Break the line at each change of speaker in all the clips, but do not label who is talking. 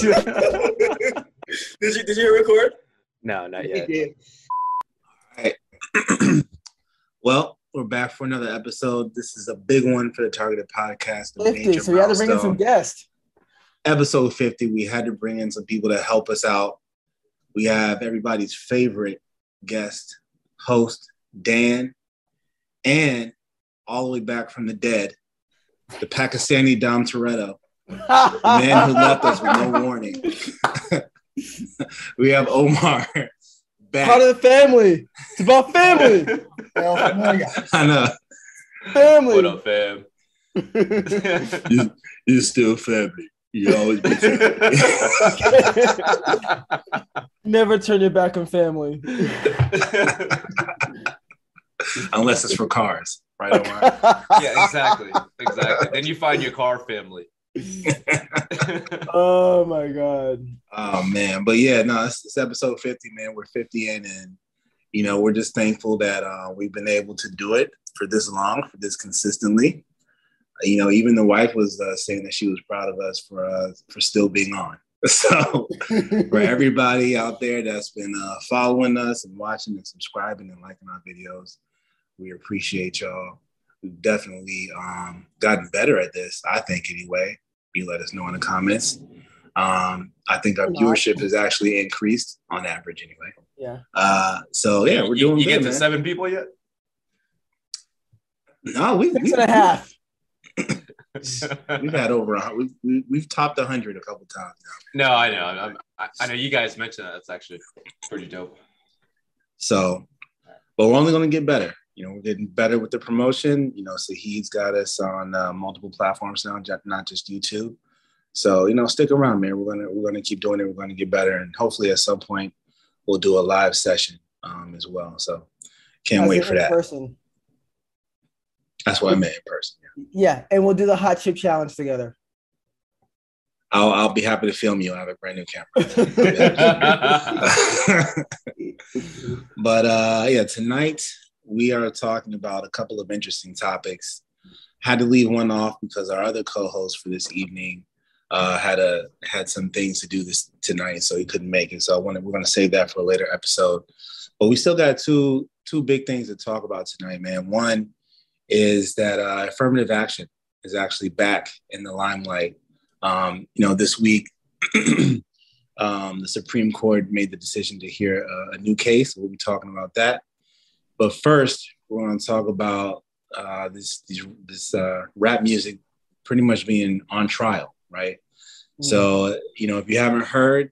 did you did you record?
No, not yet.
All right. well, we're back for another episode. This is a big one for the Targeted Podcast. a
50, so we had to bring in some guests.
Episode 50, we had to bring in some people to help us out. We have everybody's favorite guest, host, Dan, and all the way back from the dead, the Pakistani Dom Toretto, the man who left us with no warning. we have Omar back.
Part of the family. It's about family.
I know.
family.
What up, fam?
You, you still family. You always be family.
Never turn your back on family.
Unless it's for cars, right? Omar?
yeah, exactly, exactly. Then you find your car family.
oh my god.
Oh man, but yeah, no, it's, it's episode fifty, man. We're fifty in, and you know we're just thankful that uh, we've been able to do it for this long, for this consistently. You know, even the wife was uh, saying that she was proud of us for uh, for still being on. So for everybody out there that's been uh, following us and watching and subscribing and liking our videos, we appreciate y'all. We've definitely um, gotten better at this, I think, anyway. You let us know in the comments. Um, I think our viewership has actually increased on average, anyway.
yeah.
Uh, so yeah, we're
You-
doing
You,
good,
get to
man.
seven people yet?
No, we,
Six
we,
and a half.
we've had over a, hun- we've, we, we've topped a hundred a couple times now.
no, I know. I'm, I, I know you guys mentioned that. That's actually pretty dope.
So, but we're only going to get better. You know, we're getting better with the promotion. You know, Saheed's got us on uh, multiple platforms now, not just YouTube. So, you know, stick around, man. We're gonna we're gonna keep doing it. We're gonna get better, and hopefully, at some point, we'll do a live session um, as well. So, can't wait for that.
Person.
That's what I meant in person.
Yeah, and we'll do the hot chip challenge together.
I'll I'll be happy to film you. I have a brand new camera. but uh yeah, tonight we are talking about a couple of interesting topics. Had to leave one off because our other co-host for this evening uh had a had some things to do this tonight, so he couldn't make it. So I wanted we're gonna save that for a later episode. But we still got two two big things to talk about tonight, man. One is that uh, affirmative action is actually back in the limelight. Um, you know, this week um, the Supreme Court made the decision to hear a new case. We'll be talking about that. But first, we're going to talk about uh, this these, this uh, rap music pretty much being on trial, right? So, you know, if you haven't heard,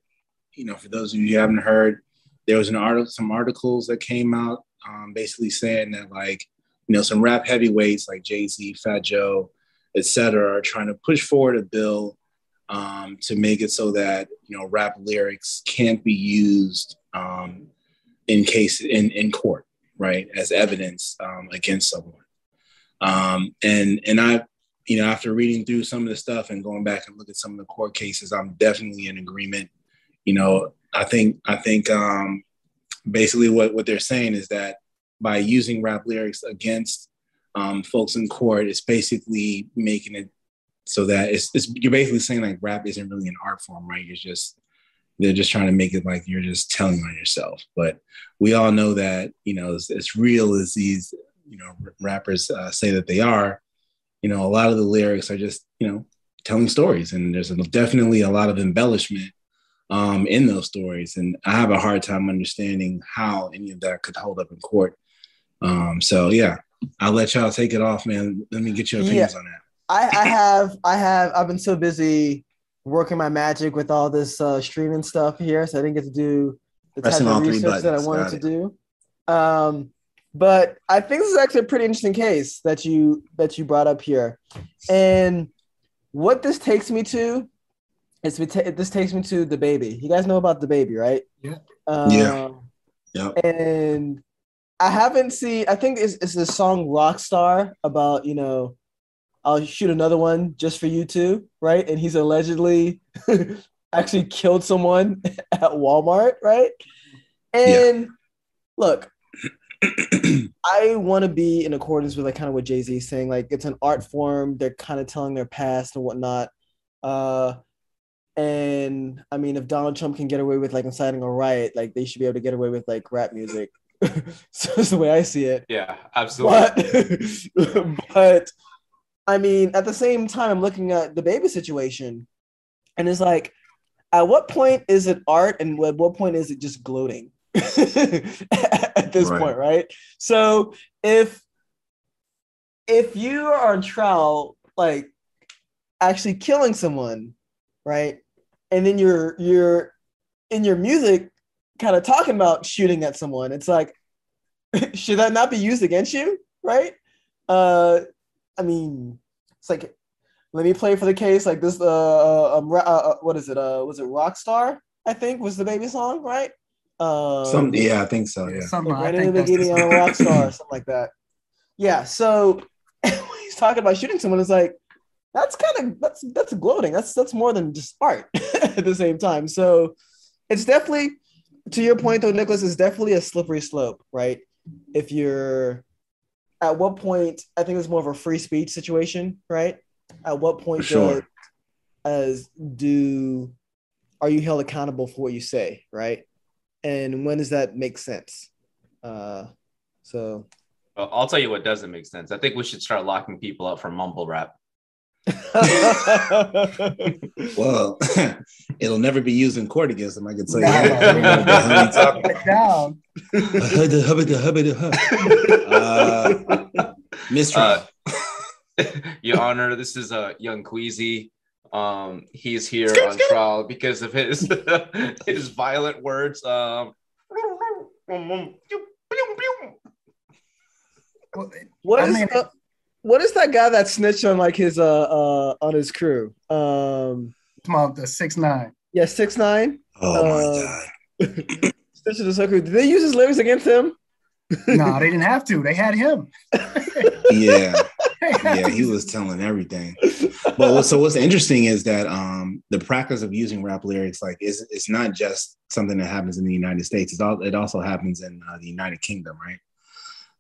you know, for those of you who haven't heard, there was an article, some articles that came out, um, basically saying that like, you know, some rap heavyweights like Jay Z, Fat Joe, etc., are trying to push forward a bill um, to make it so that you know rap lyrics can't be used um, in case in in court, right, as evidence um, against someone. Um, and and I, you know, after reading through some of the stuff and going back and look at some of the court cases, I'm definitely in agreement. You know, I think I think um, basically what what they're saying is that by using rap lyrics against um, folks in court, it's basically making it so that it's, it's you're basically saying like rap isn't really an art form, right? You're just they're just trying to make it like you're just telling on yourself. But we all know that you know as, as real as these you know rappers uh, say that they are, you know a lot of the lyrics are just you know telling stories, and there's a, definitely a lot of embellishment um, in those stories. And I have a hard time understanding how any of that could hold up in court. Um, so yeah, I'll let y'all take it off, man. Let me get your opinions on that.
I, I have I have I've been so busy working my magic with all this uh, streaming stuff here, so I didn't get to do the type of
all three
research that I wanted to do. Um, but I think this is actually a pretty interesting case that you that you brought up here, and what this takes me to is me ta- this takes me to DaBaby. You guys know about DaBaby, right?
Yeah.
Um,
Yeah. Yep.
And I haven't seen. I think it's it's the song "Rockstar" about you know, I'll shoot another one just for you two, right? And he's allegedly actually killed someone at Walmart, right? And look, I want to be in accordance with like kind of what Jay Z is saying. Like it's an art form. They're kind of telling their past and whatnot. Uh, And I mean, if Donald Trump can get away with like inciting a riot, like they should be able to get away with like rap music. so that's the way I see it.
Yeah, absolutely.
But, but I mean, at the same time, I'm looking at DaBaby situation, and it's like, at what point is it art, and at what point is it just gloating? at this
Right.
point, right? So if if you are on trial, like actually killing someone, right, and then you're you're in your music kind of talking about shooting at someone, it's like, should that not be used against you, right? Uh, I mean, it's like, let me play for the case like this. Uh, uh, um, uh, uh, what is it? Uh, was it Rockstar? I think was DaBaby song, right? Um,
Some, yeah, I think so. Yeah.
Something I
Brandon
think that's
Lamborghini,
the
I'm a rock star, something like that. Yeah. So he's talking about shooting someone, it's like that's kind of that's that's gloating. That's that's more than just art at the same time. So it's definitely to your point though, Nicholas, it's definitely a slippery slope, right? If you're at what point, I think it's more of a free speech situation, right? At what point
For sure.
does as do are you held accountable for what you say, right? And when does that make sense? Uh, so
Well, I'll tell you what doesn't make sense. I think we should start locking people up for mumble rap.
Well, it'll never be used in court against them. I can tell you.
No.
I don't know what the hell you
it down.
about. Uh, Mystery.
Uh, Your Honor, this is a uh, young Queasy. Um, he's here on trial because of his his violent words. Um,
Well,
what
I mean-
what is that guy that snitched on like his uh uh on his crew? Um,
Come on, the six nine.
yeah, six nine.
oh my
uh,
god.
Snitched on his crew. Did they use his lyrics against him?
No, they didn't have to. They had him.
Yeah, yeah, he was telling everything. But what, so what's interesting is that um, the practice of using rap lyrics, like, is it's not just something that happens in the United States. It's all, it also happens in uh, the United Kingdom, right?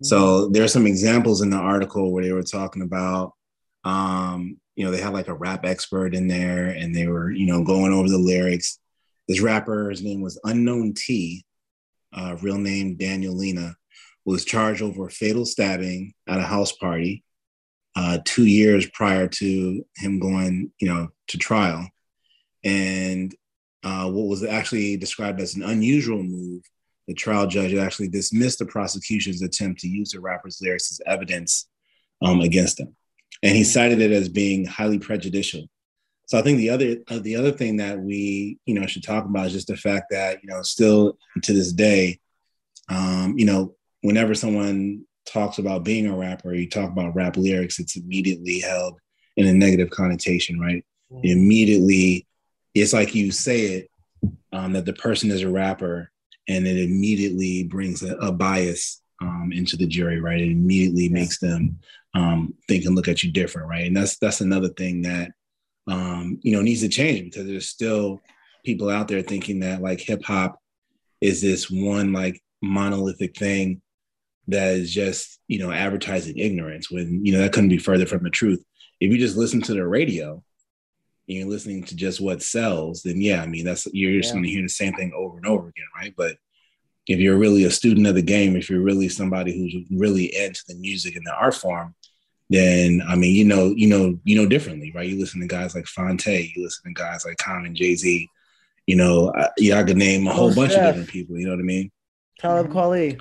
So there's some examples in the article where they were talking about, um, you know, they had like a rap expert in there, and they were, you know, going over the lyrics. This rapper, his name was Unknown T, uh, real name Daniel Lena, was charged over a fatal stabbing at a house party uh, two years prior to him going, you know, to trial. And uh, what was actually described as an unusual move, the trial judge actually dismissed the prosecution's attempt to use the rapper's lyrics as evidence um, against him, and he cited it as being highly prejudicial. So I think the other uh, the other thing that we you know should talk about is just the fact that you know still to this day, um, you know, whenever someone talks about being a rapper, you talk about rap lyrics, it's immediately held in a negative connotation, right? Immediately, it's like you say it um, that the person is a rapper, and it immediately brings a, a bias um, into the jury, right? It immediately makes them um, think and look at you different, right? And that's that's another thing that um, you know needs to change because there's still people out there thinking that like hip hop is this one like monolithic thing that is just you know advertising ignorance when you know that couldn't be further from the truth if you just listen to the radio you're listening to just what sells then yeah i mean that's you're just
Yeah.
going to hear the same thing over and over again right but if you're really a student of the game if you're really somebody who's really into the music and the art form then i mean you know you know you know differently right you listen to guys like Phonte you listen to guys like common jay-z you know I, yeah i could name a whole
Mos
bunch
Def.
of different people you know what i mean
Talib Kweli.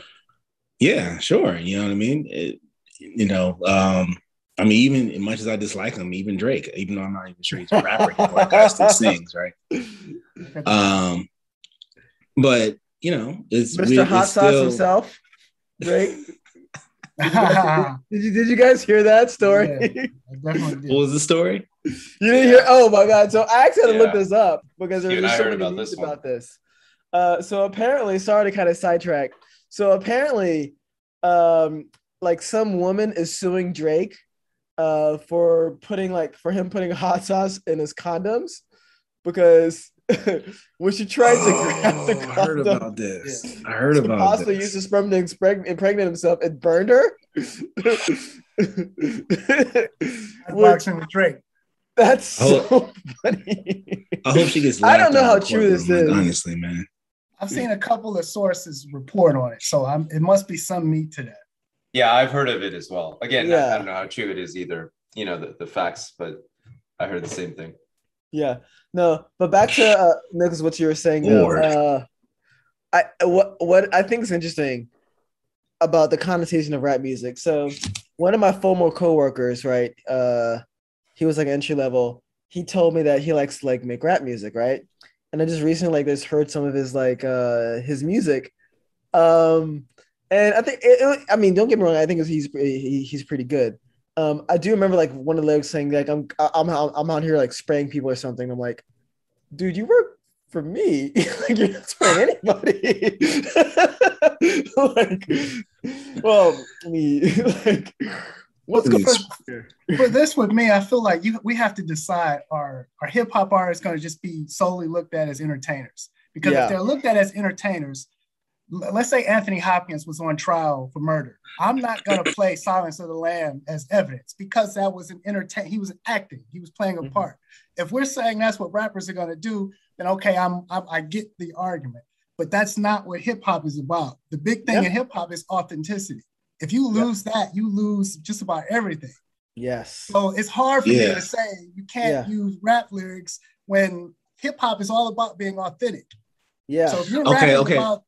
yeah, sure. You know what I mean? It, you know, um, I mean, even as much as I dislike him, even Drake, even though I'm not even sure he's a rapper anymore, the still sings, right? Um, but you know, it's
Mr.
it's
Hot Sauce
still-
himself. Drake.
I
Did you did you guys hear that story?
Yeah.
What was the story?
You didn't hear? Oh my god! So I actually had to look this up because there was
I
so
heard
many
about
news
this
about this. Uh, so apparently, sorry to kind of sidetrack. So apparently, um, like some woman is suing Drake, uh, for putting like for him putting hot sauce in his condoms, because when she tried to grab the
Oh, I heard about this. I heard
to
about
possibly
this.
use his sperm to impreg- impregnate himself, it burned her. Which-
Boxing with Drake.
That's
Oh.
so funny.
I hope she gets.
I don't know how true this
courtroom, like,
is.
Honestly, man.
I've seen a couple of sources report on it, so I'm, it must be some meat to that.
Yeah, I've heard of it as well. Again, I-
Yeah.
I, don't know how true it is either. You know the, the facts, but I heard the same thing.
Yeah, no, but back to uh, Nicholas, what you were saying. Though,
Lord.
uh, I what what I think is interesting about the connotation of rap music. So one of my former coworkers, right? Uh, he was like entry level. He told me that he likes like make rap music, right? And I just recently like just heard some of his like uh his music, um, and I think it, it- I mean don't get me wrong, I think he's he, he's pretty good. Um, I do remember like one of the lyrics saying like I'm I'm I'm out here like spraying people or something. I'm like, dude, you work for me. like you're not spraying anybody. like, well, I mean, like, what's
Please.
going on?
For this with me, I feel like you we have to decide our are hip hop artists going to just be solely looked at as entertainers? Because
Yeah.
if they're looked at as entertainers, l- let's say Anthony Hopkins was on trial for murder. I'm not going to play Silence of the Lamb as evidence because that was an entertain. He was acting. He was playing a
Mhm.
part. If we're saying that's what rappers are going to do, then okay, I'm, I'm I get the argument. But that's not what hip hop is about. The big thing
Yeah.
in hip hop is authenticity. If you
Yeah.
lose that, you lose just about everything.
Yes.
So it's hard for
Yeah.
me to say you can't
Yeah.
use rap lyrics when hip hop is all about being authentic.
Yeah.
So if you're
Okay,
rapping
okay.
about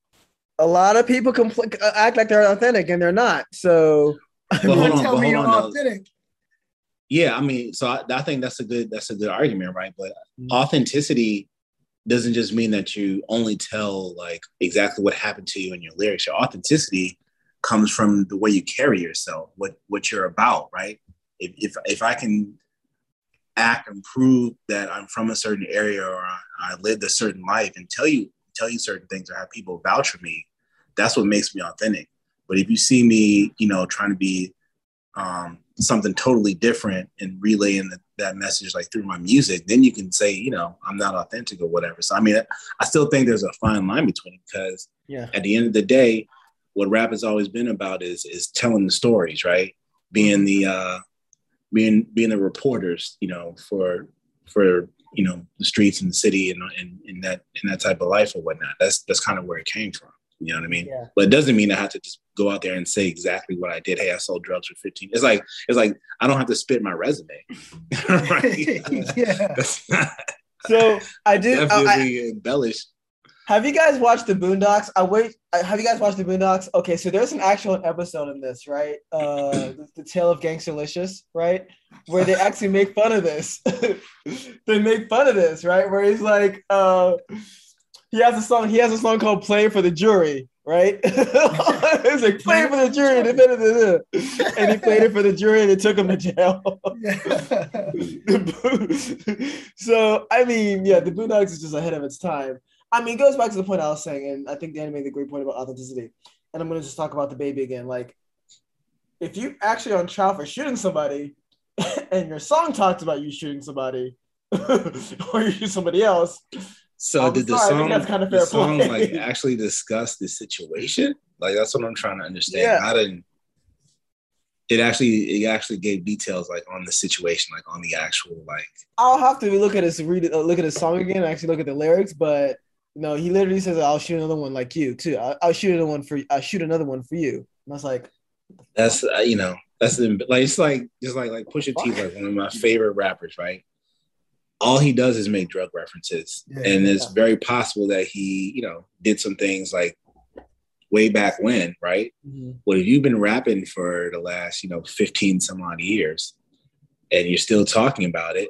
a lot of people compl- uh, act like they're authentic and they're not. So
Well,
you
hold on,
tell
but
me
hold
you're
on, though.
authentic,
Yeah, I mean, so I, I think that's a good that's a good argument, right? But
Mhm.
authenticity doesn't just mean that you only tell like exactly what happened to you in your lyrics. Your authenticity comes from the way you carry yourself, what what you're about, right? If if, if I can act and prove that I'm from a certain area or I, I lived a certain life and tell you tell you certain things or have people vouch for me, that's what makes me authentic. But if you see me, you know, trying to be um, something totally different and relaying the, that message like through my music, then you can say, you know, I'm not authentic or whatever. So I mean, I still think there's a fine line between because
yeah.
at the end of the day, what rap has always been about is is telling the stories, right? Being the uh, being being the reporters, you know, for for you know the streets and the city and and in that in that type of life or whatnot. That's that's kind of where it came from. You know what I mean?
Yeah.
But it doesn't mean I have to just go out there and say exactly what I did. Hey, I sold drugs for 15. It's like it's like I don't have to spit my resume. right?
yeah.
Not
So I do. I, I,
definitely embellished.
have you guys watched the Boondocks? I wait. Have you guys watched the Boondocks? Okay, so there's an actual episode in this, right? Uh, the, the Tale of Gangstalicious, right? Where they actually make fun of this. they make fun of this, right? Where he's like, uh, he has a song. He has a song called "Playing for the Jury," right? it's like playing for the jury, and he played it for the jury, and it took him to jail. so I mean, yeah, the Boondocks is just ahead of its time. I mean, it goes back to the point I was saying, and I think Danny made a great point about authenticity. And I'm gonna just talk about DaBaby again. Like, if you actually on trial for shooting somebody, and your song talks about you shooting somebody, or you shoot somebody else,
So did the
sorry,
song
kind of
the song like actually discuss the situation? Like that's what I'm trying to understand.
Yeah.
I didn't it actually it actually gave details like on the situation, like on the actual like
I'll have to look at his read it, uh, look at his song again, and actually look at the lyrics. But no, he literally says, "I'll shoot another one like you too. I'll, I'll shoot another one for I'll shoot another one for you." And I was like,
that's uh, you know that's the, like it's like just like like Pusha T, like one of my favorite rappers, right? All he does is make drug references,
Yeah.
and it's
Yeah.
very possible that he you know did some things like way back when, right? Mm-hmm. Well, if you've been rapping for the last you know 15 some odd years, and you're still talking about it,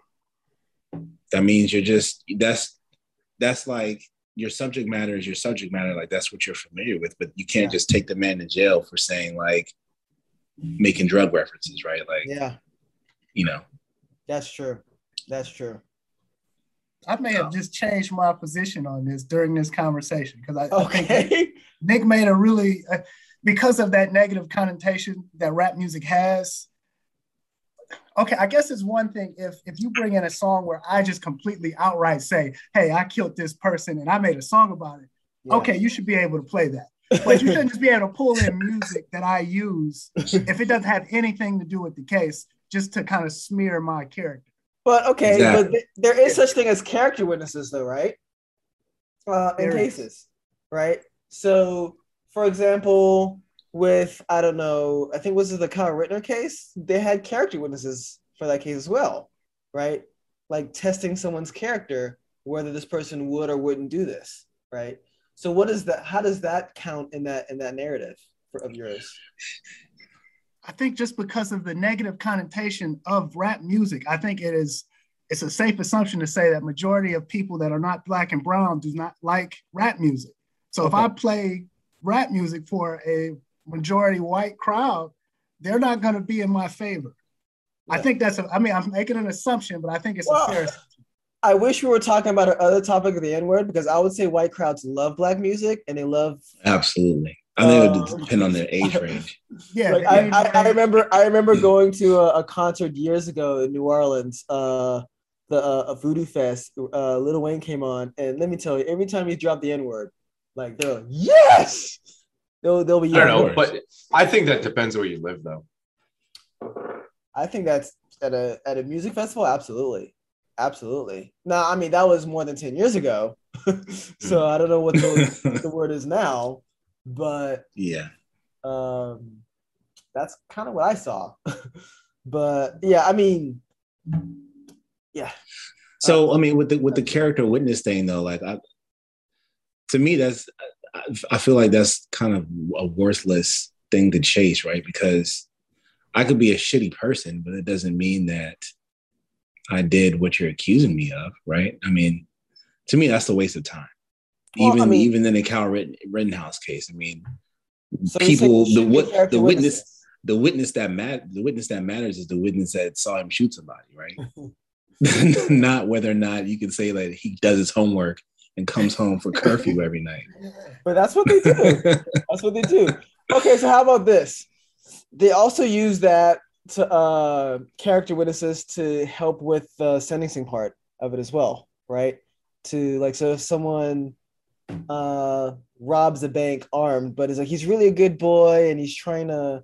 that means you're just that's that's like your subject matter is your subject matter like that's what you're familiar with but you can't
Yeah.
just take the man to jail for saying like making drug references right like
yeah,
you know
that's true. That's true.
I may have just changed my position on this during this conversation because I, I think
Okay.
Nick made a really uh, because of that negative connotation that rap music has. Okay, I guess it's one thing if if you bring in a song where I just completely outright say, "Hey, I killed this person and I made a song about it."
Yeah.
Okay, you should be able to play that, but you shouldn't just be able to pull in music that I use if it doesn't have anything to do with the case, just to kind of smear my character.
But okay,
Exactly.
but th- there is such thing as character witnesses, though, right? Uh, in
There is.
cases, right? So, for example, with I don't know, I think was it the Kyle Rittner case? They had character witnesses for that case as well, right? Like testing someone's character, whether this person would or wouldn't do this, right? So, what is that? How does that count in that in that narrative for, of yours?
I think just because of the negative connotation of rap music, I think it is it's a safe assumption to say that majority of people that are not black and brown do not like rap music. So if I play rap music for a majority white crowd, they're not going to be in my favor. I think that's a, I mean, I'm making an assumption, but I think it's
Well,
a fair assumption.
I wish we were talking about our other topic of the N word because I would say white crowds love black music and they love.
Absolutely. I think it would depend on their age range.
Yeah.
Like,
they-
I, I, I remember I remember going to a, a concert years ago in New Orleans, uh, the uh, a Voodoo Fest. Uh, Lil Wayne came on, and let me tell you, every time he dropped the N word, like they're like, yes, they'll they'll be.
I don't know,
yelling.
but I think that depends where you live, though.
I think that's at a at a music festival, absolutely, absolutely. No, I mean that was more than ten years ago, so I don't know what the, what the word is now, but
yeah.
um, that's kind of what I saw. but yeah, I mean, yeah,
So I mean, with the with the character witness thing though, like I, to me, that's I, I feel like that's kind of a worthless thing to chase, right? Because I could be a shitty person, but it doesn't mean that I did what you're accusing me of, right? I mean, to me, that's a waste of time.
Well, I
even
mean-
even in the Cal Ritten, Rittenhouse case, I mean,
so
people the what the witness
witnesses.
the witness that mat the witness that matters is the witness that saw him shoot somebody, right? not whether or not you can say that he does his homework and comes home for curfew every night.
but that's what they do. That's what they do. Okay, so how about this? They also use that to uh, character witnesses to help with the sentencing part of it as well, right? To like, so if someone uh, robs a bank armed, but is like he's really a good boy and he's trying to,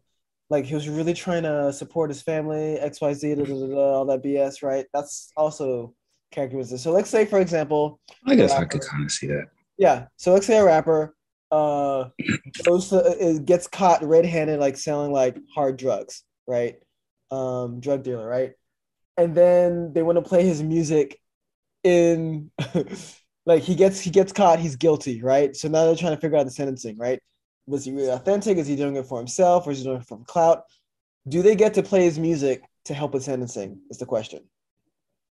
like, he was really trying to support his family, X, Y, Z, da, da, da, all that BS, right? That's also character witnesses. So let's say, for example,
I guess I could kind of see that.
yeah. So let's say a rapper uh goes to gets caught red-handed like selling like hard drugs, right? Um drug dealer, right? And then they want to play his music in like he gets he gets caught, he's guilty, right? So now they're trying to figure out the sentencing, right? Was he really authentic? Is he doing it for himself or is he doing it for clout? Do they get to play his music to help with sentencing? Is the question.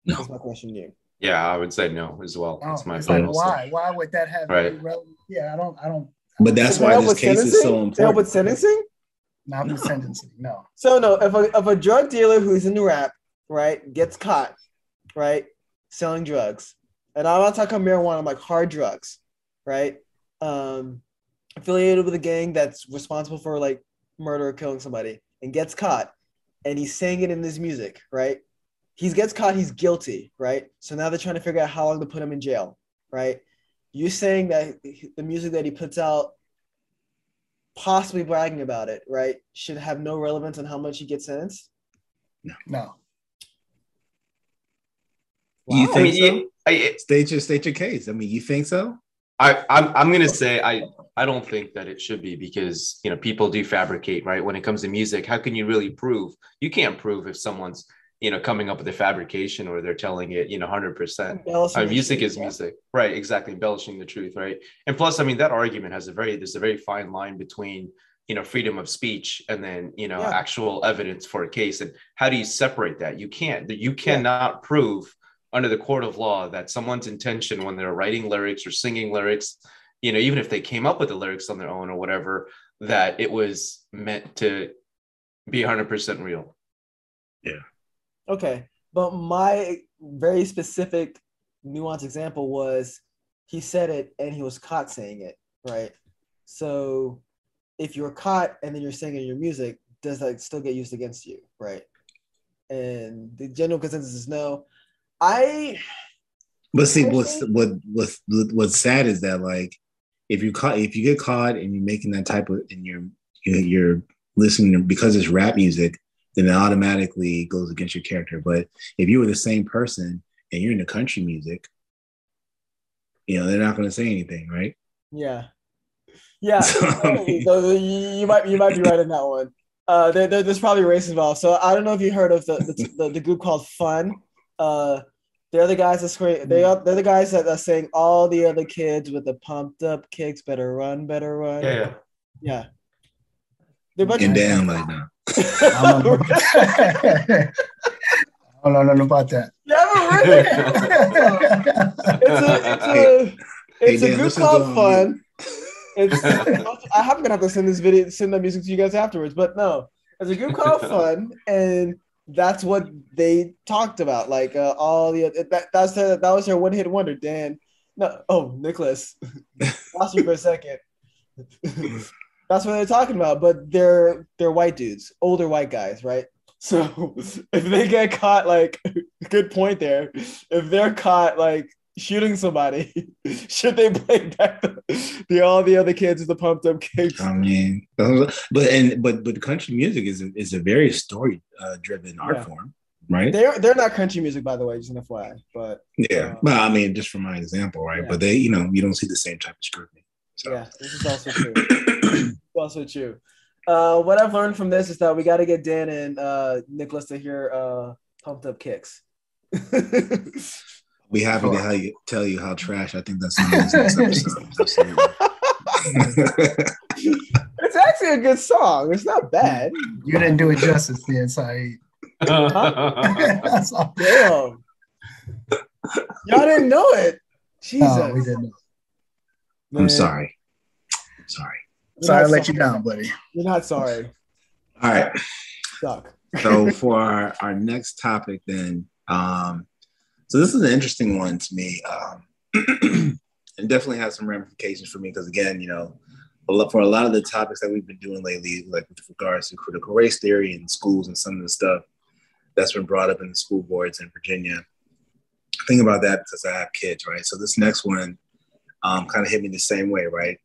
No.
That's my question to you.
Yeah, I would say no as well.
Oh,
That's my
it's like,
final say.
why? Why would that have
Right.
relevant? Yeah, I don't, I don't,
But that's why this
with
case is so
important. To help with sentencing?
not
No.
the sentencing. No.
So no, if a if a drug dealer who's in the rap, right, gets caught, right, selling drugs, and I'm not talking marijuana, I'm like hard drugs, right, um, affiliated with a gang that's responsible for like murder or killing somebody, and gets caught, and he's saying it in his music, right? He gets caught, he's guilty, right? So now they're trying to figure out how long to put him in jail, right? You're saying that the music that he puts out possibly bragging about it, right, should have no relevance on how much he gets sentenced.
No. No.
Do you
Wow.
I
think
mean,
so?
You- I,
State your state your case. I mean, you think so?
I, I'm, I'm gonna say I, I don't think that it should be because you know people do fabricate, right? When it comes to music, how can you really prove? You can't prove if someone's you know coming up with a fabrication or they're telling it, you know, hundred percent.
Embellishing
Uh, music
truth,
is
yeah.
music, right? Exactly, embellishing the truth, right? And plus, I mean, that argument has a very there's a very fine line between you know freedom of speech and then you know
Yeah.
actual evidence for a case. And how do you separate that? You can't. You cannot prove under the court of law that someone's intention when they're writing lyrics or singing lyrics, you know, even if they came up with the lyrics on their own or whatever, that it was meant to be 100% real. Yeah.
Okay, but my very specific nuanced example was he said it and he was caught saying it, right? So if you're caught and then you're singing your music, does that still get used against you, right? And the general consensus is no. I
But see,
I
what's
think-
what what's what's sad is that like if you caught if you get caught and you're making that type of and you're you're, listening to- because it's rap music, then it automatically goes against your character. But if you were the same person and you're in the country music, you know, they're not going to say anything, right?
Yeah. Yeah. so, you might you might be right in that one. Uh, there, there, there's probably race involved. So I don't know if you heard of the the, the, the group called Fun. Uh, they're the guys that scream. They are they're the guys that are saying all the other kids with the pumped up kicks better run, better run.
Yeah, yeah.
yeah.
They're bunch down right now.
I don't know nothing about that.
Yeah, really. it's a it's a it's hey, a group called Fun. It's, I'm gonna have to send this video, send the music to you guys afterwards. But no, it's a group called Fun, and that's what they talked about. Like uh, all the that that's the, that was their one hit wonder. Dan, no, oh Nicholas, lost you for a second. that's what they're talking about. But they're they're white dudes, older white guys, right? So if they get caught, like good point there. If they're caught like shooting somebody, should they play back the, the, all the other kids with the pumped up kicks?
I mean, but and but but country music is a, is a very story uh, driven art yeah. form, right?
They're they're not country music, by the way, just an FYI. But
yeah, uh, well, I mean, just for my example, right? Yeah. But they, you know, you don't see the same type of scrutiny.
So. Yeah, this is also true. also true. Uh, what I've learned from this is that we got to get Dan and uh, Nicholas to hear uh, pumped up kicks.
be happy to tell you, tell you how trash I think that's next episode.
it's actually a good song. It's not bad.
You didn't do it justice, then, Saeed.
Huh? Damn. Y'all didn't know it. Jesus. No, we didn't
know. I'm sorry. I'm sorry.
You're sorry I let you down, buddy.
You're not sorry.
All right.
Suck.
so for our, our next topic then, um, so this is an interesting one to me, um, and definitely has some ramifications for me because again, you know, for a lot of the topics that we've been doing lately, like with regards to critical race theory and schools and some of the stuff that's been brought up in the school boards in Virginia. Think about that because I have kids, right? So this next one um, kind of hit me the same way, right?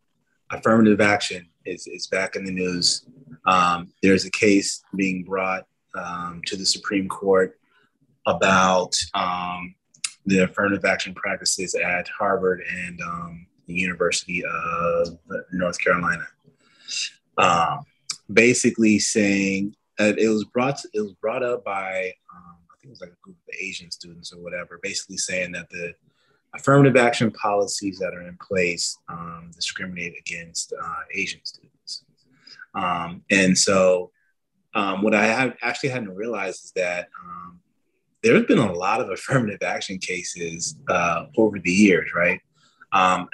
Affirmative action is, is back in the news. Um, there's a case being brought um, to the Supreme Court about um, the affirmative action practices at Harvard and um, the University of North Carolina. Um, basically saying that it was brought it was brought up by um, I think it was like a group of Asian students or whatever, basically saying that the affirmative action policies that are in place um, discriminate against uh, Asian students. Um, and so, what I have actually hadn't realized is that there's been a lot of affirmative action cases uh, over the years, right? Um,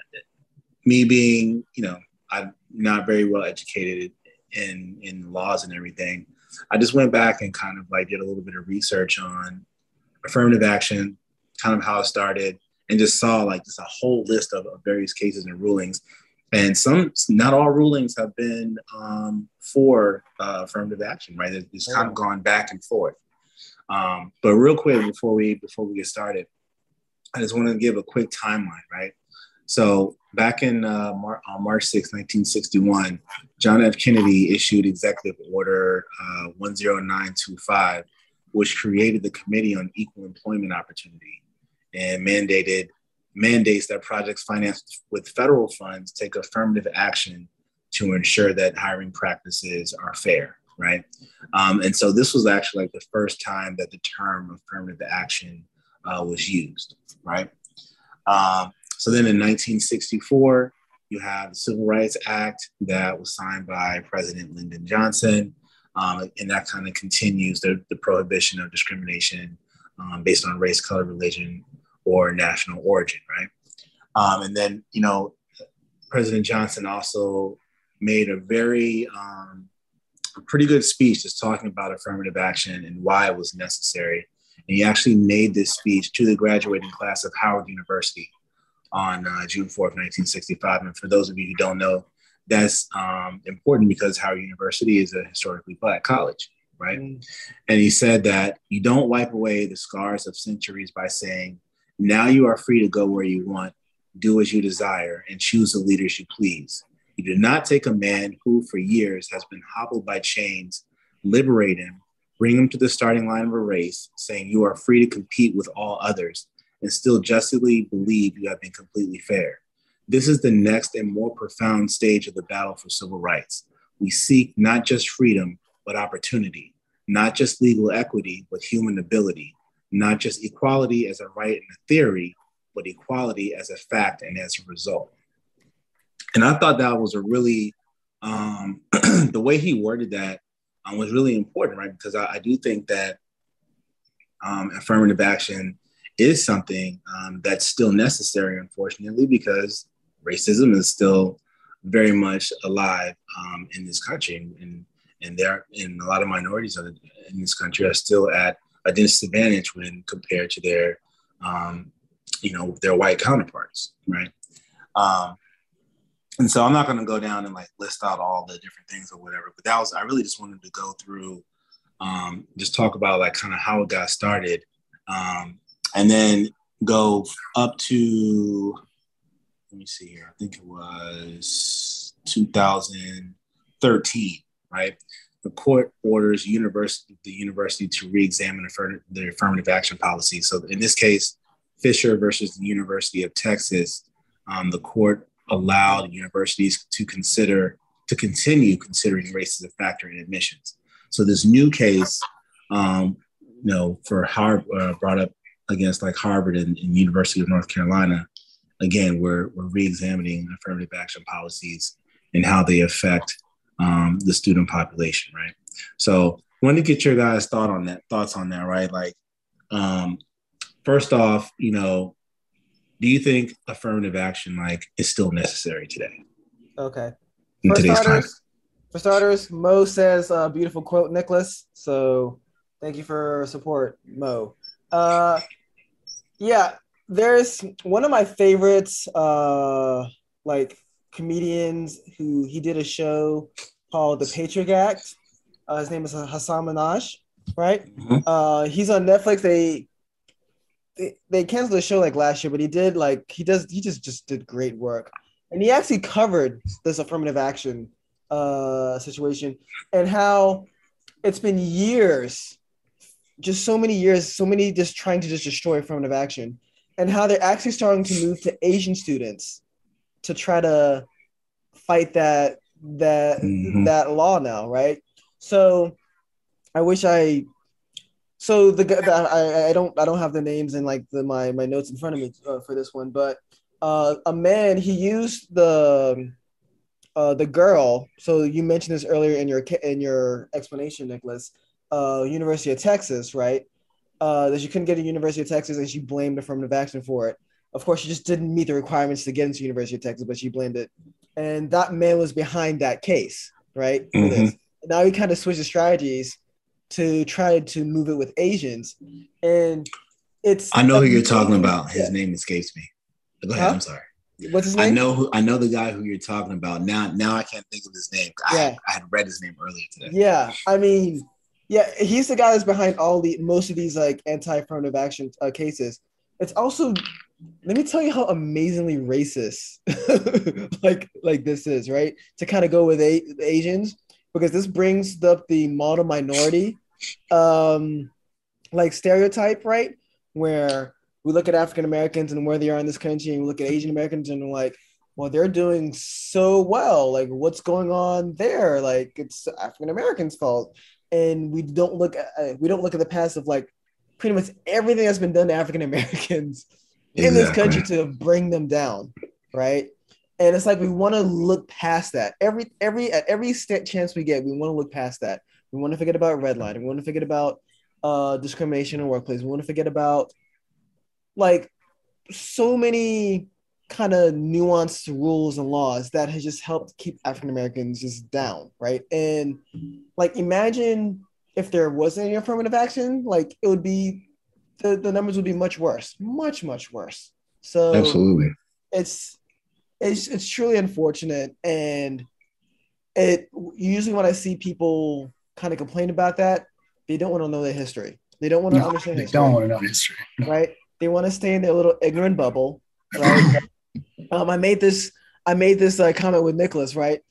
me being, you know, I'm not very well educated in in laws and everything. I just went back and kind of like did a little bit of research on affirmative action, kind of how it started, and just saw like just a whole list of, of various cases and rulings. And some, not all rulings have been um, for uh, affirmative action, right? It's kind of gone back and forth. Um, but real quick before we before we get started, I just want to give a quick timeline, right? So back in uh, Mar- on March 6, 1961, John F. Kennedy issued Executive Order uh, 10925, which created the Committee on Equal Employment Opportunity and mandated mandates that projects financed with federal funds take affirmative action to ensure that hiring practices are fair right? Um, and so this was actually like the first time that the term affirmative action uh, was used, right? Um, so then in 1964, you have the Civil Rights Act that was signed by President Lyndon Johnson. Um, and that kind of continues the, the, prohibition of discrimination um, based on race, color, religion, or national origin, right? Um, and then, you know, President Johnson also made a very um, pretty good speech just talking about affirmative action and why it was necessary. And he actually made this speech to the graduating class of Howard University on uh, June 4th, 1965. And for those of you who don't know, that's um, important because Howard University is a historically black college, right? Mm. And he said that you don't wipe away the scars of centuries by saying, now you are free to go where you want, do as you desire, and choose the leaders you please. You do not take a man who for years has been hobbled by chains, liberate him, bring him to the starting line of a race, saying you are free to compete with all others and still justly believe you have been completely fair. This is the next and more profound stage of the battle for civil rights. We seek not just freedom, but opportunity, not just legal equity, but human ability, not just equality as a right and a theory, but equality as a fact and as a result. And I thought that was a really, um, the way he worded that um, was really important, right? Because I, I do think that um, affirmative action is something um, that's still necessary, unfortunately, because racism is still very much alive um, in this country, and, and there and a lot of minorities in this country are still at a disadvantage when compared to their, um, you know, their white counterparts, right? Um, and so I'm not going to go down and like list out all the different things or whatever, but that was I really just wanted to go through, um, just talk about like kind of how it got started, um, and then go up to let me see here. I think it was 2013, right? The court orders university the university to re-examine the affirmative action policy. So in this case, Fisher versus the University of Texas, um, the court allowed universities to consider to continue considering race as a factor in admissions. So this new case, um, you know, for Harvard uh, brought up against like Harvard and, and University of North Carolina, again, we're, we're re-examining affirmative action policies and how they affect um, the student population, right? So wanted to get your guys' thought on that, thoughts on that, right? Like, um, first off, you know, do you think affirmative action like is still necessary today?
Okay. In for today's starters, time? For starters, Mo says a beautiful quote, Nicholas. So thank you for support, Mo. Uh, yeah, there's one of my favorites, uh, like comedians who he did a show called The Patriot Act. Uh, his name is Hasan Minhaj, right? Mm-hmm. Uh, he's on Netflix. They, they they canceled the show like last year, but he did like he does he just just did great work, and he actually covered this affirmative action uh, situation and how it's been years, just so many years, so many just trying to just destroy affirmative action and how they're actually starting to move to Asian students to try to fight that that mm-hmm. that law now, right? So I wish I so the, the I, I don't I don't have the names in like the my my notes in front of me uh, for this one, but uh, a man he used the uh, the girl. So you mentioned this earlier in your in your explanation, Nicholas. Uh, University of Texas, right? uh, that she couldn't get a University of Texas, and she blamed affirmative action for it. Of course, she just didn't meet the requirements to get into University of Texas, but she blamed it. And that man was behind that case, right? Mm-hmm. Now he kind of switched the strategies to try to move it with Asians, and it's.
I know who you're talking about. His yeah. name escapes me. Go ahead. Huh? I'm sorry.
What's his name?
I know who I know the guy who you're talking about. Now now I can't think of his name. Yeah. I, I had read his name earlier today.
Yeah. I mean, yeah, he's the guy that's behind all the most of these like anti-affirmative action uh, cases. It's also let me tell you how amazingly racist like like this is, right? To kind of go with a- Asians because this brings up the model minority um like stereotype, right? Where we look at African Americans and where they are in this country and we look at Asian Americans and we're like, well, they're doing so well. Like, what's going on there? Like, it's African Americans' fault and we don't look at uh, we don't look at the past of like pretty much everything that's been done to African Americans exactly. in this country to bring them down, right? And it's like we want to look past that. Every every at every chance we get, we want to look past that. We want to forget about redlining. We want to forget about uh, discrimination in workplace. We want to forget about like so many kind of nuanced rules and laws that has just helped keep African Americans just down, right? And like imagine if there wasn't any affirmative action, like it would be the, the numbers would be much worse, much, much worse. So
absolutely
it's it's it's truly unfortunate and it usually when I see people kind of complain about that, they don't want to know their history. They don't want to no, understand
they
history.
don't want to know history.
No. Right? They want to stay in their little ignorant bubble, right? Um, I made this I made this uh, comment with Nicholas, right?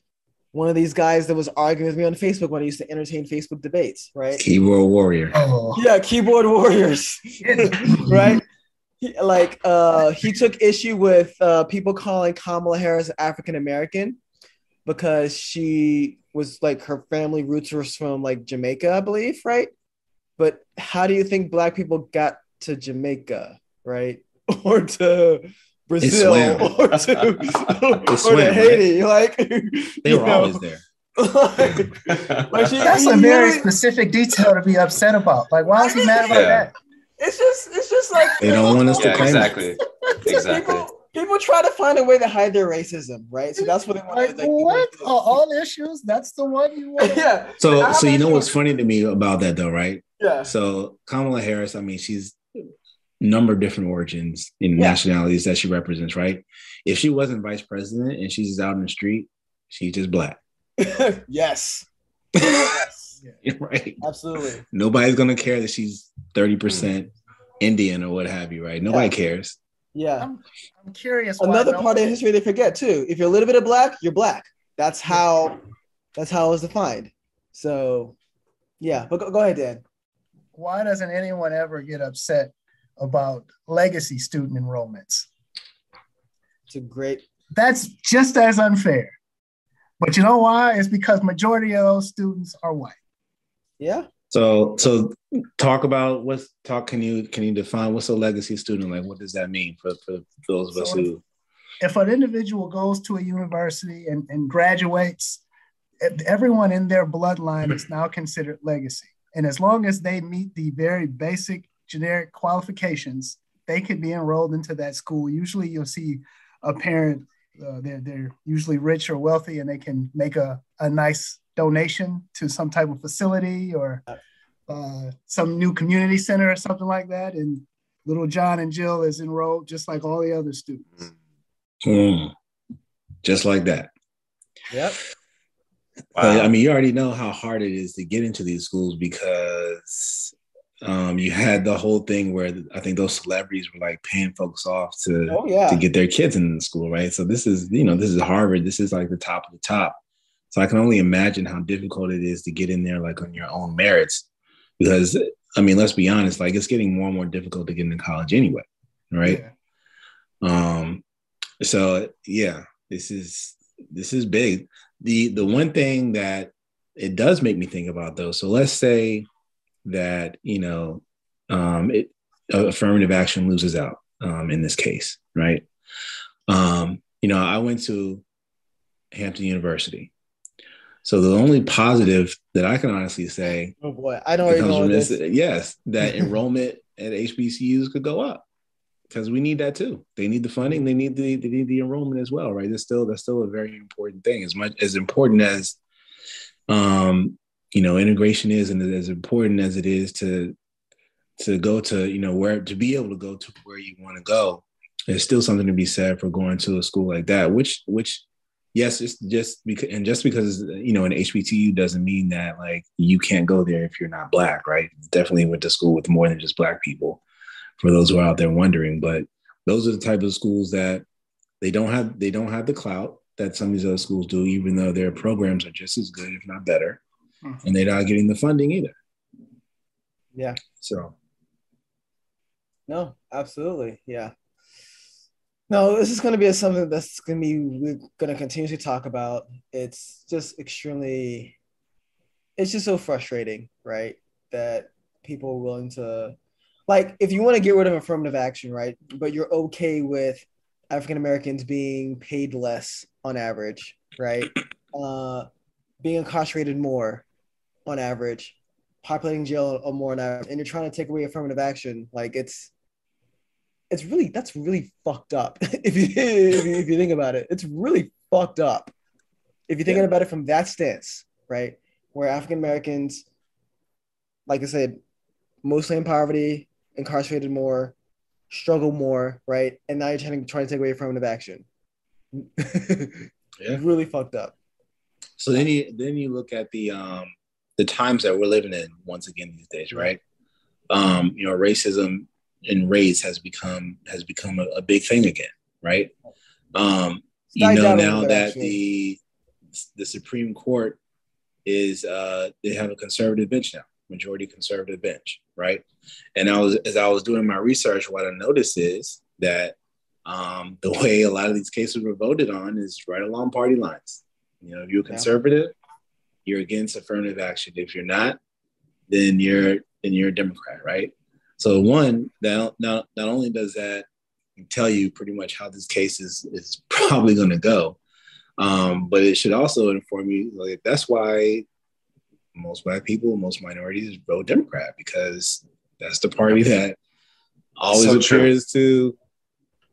one of these guys that was arguing with me on Facebook when I used to entertain Facebook debates, right?
Keyboard warrior.
Oh,
Yeah, keyboard warriors, right? He, like uh, he took issue with uh, people calling Kamala Harris African American because she was like her family roots were from like Jamaica, I believe, right? But how do you think black people got to Jamaica, right? Or to Brazil or to, or
swam,
to
right?
Haiti? Like
They were
know,
always there.
like, like she-
that's a very specific detail to be upset about. Like, why is he mad about
Yeah.
that?
It's just it's just like
They don't want us to
yeah,
claim it.
exactly. Exactly.
People, people try to find a way to hide their racism, right? So that's what they want.
Like,
to, like,
what? Oh, all issues? That's the one you want?
yeah,
So,
I'm
so you know what's funny to me about that, though, right?
yeah,
So Kamala Harris, I mean, she's number of different origins and
Yeah.
nationalities that she represents, right? If she wasn't vice president and she's just out in the street, she's just black,
yes, yes,
right?
absolutely.
Nobody's gonna care that she's thirty percent mm. Indian or what have you, right? Nobody
Yeah.
cares.
Yeah.
I'm, I'm curious.
Another
no-
part of history they forget too. If you're a little bit of black, you're black. That's how. That's how it was defined. So, yeah. But go, go ahead, Dan.
Why doesn't anyone ever get upset about legacy student enrollments?
It's a great.
That's just as unfair. But you know why? It's because majority of those students are white.
Yeah.
So, so talk about what's talk. Can you can you define what's a legacy student like? What does that mean for for those of us
So-
who?
if an individual goes to a university and, and graduates, everyone in their bloodline is now considered legacy. And as long as they meet the very basic generic qualifications, they could be enrolled into that school. Usually you'll see a parent, uh, they're, they're usually rich or wealthy, and they can make a, a nice donation to some type of facility or uh, some new community center or something like that. And little John and Jill is enrolled just like all the other students.
Hmm. just like that.
Yep.
But, I mean, you already know how hard it is to get into these schools because um, you had the whole thing where I think those celebrities were like paying folks off to
Oh yeah.
to get their kids in the school, right? So this is, you know, this is Harvard. This is like the top of the top. So I can only imagine how difficult it is to get in there like on your own merits, because I mean, let's be honest, like it's getting more and more difficult to get into college anyway, right?
Yeah.
Um, so yeah, this is this is big. The the one thing that it does make me think about though, so let's say that you know um it affirmative action loses out um in this case, right? Um, you know, I went to Hampton University. So the only positive that I can honestly say
Oh boy, I don't know this.
this, yes, that enrollment at HBCUs could go up because we need that too. They need the funding, they need the they need the enrollment as well, right? That's still that's still a very important thing. As much as important as um you know integration is, and as important as it is to to go to you know where to be able to go to where you want to go, there's still something to be said for going to a school like that. Which which yes, it's just because and just because you know an HBCU doesn't mean that like you can't go there if you're not black, right? Definitely went to school with more than just black people. For those who are out there wondering, but those are the type of schools that they don't have they don't have the clout that some of these other schools do, even though their programs are just as good, if not better,
Mhm.
and they're not getting the funding either.
Yeah.
So
No, absolutely. Yeah. No, this is going to be something that's going to be we're going to continuously talk about. It's just extremely, it's just so frustrating, right? That people are willing to, like, if you want to get rid of affirmative action, right? But you're okay with African Americans being paid less on average, right? Uh, being incarcerated more on average, populating jail or more on average, and you're trying to take away affirmative action, like it's it's really that's really fucked up if you if you, if you think about it. It's really fucked up if you're thinking about it from that stance, right? Where African Americans, like I said, mostly in poverty, incarcerated more, struggle more, right? And now you're trying to try to take away affirmative action.
Yeah.
Really fucked up.
so then you then you look at the um the times that we're living in once again these days, right? Um, you know, racism and race has become has become a, a big thing again, right? Um, you know now that the the Supreme Court is uh, they have a conservative bench now, majority conservative bench, right? And I was as I was doing my research, what I noticed is that um, the way a lot of these cases were voted on is right along party lines. You know, if you're conservative, you're against affirmative action. If you're not, then you're then you're a Democrat, right? So one, that not, not only does that tell you pretty much how this case is is probably going to go, um, but it should also inform you like that's why most black people, most minorities vote Democrat because that's the party that always so appears true. to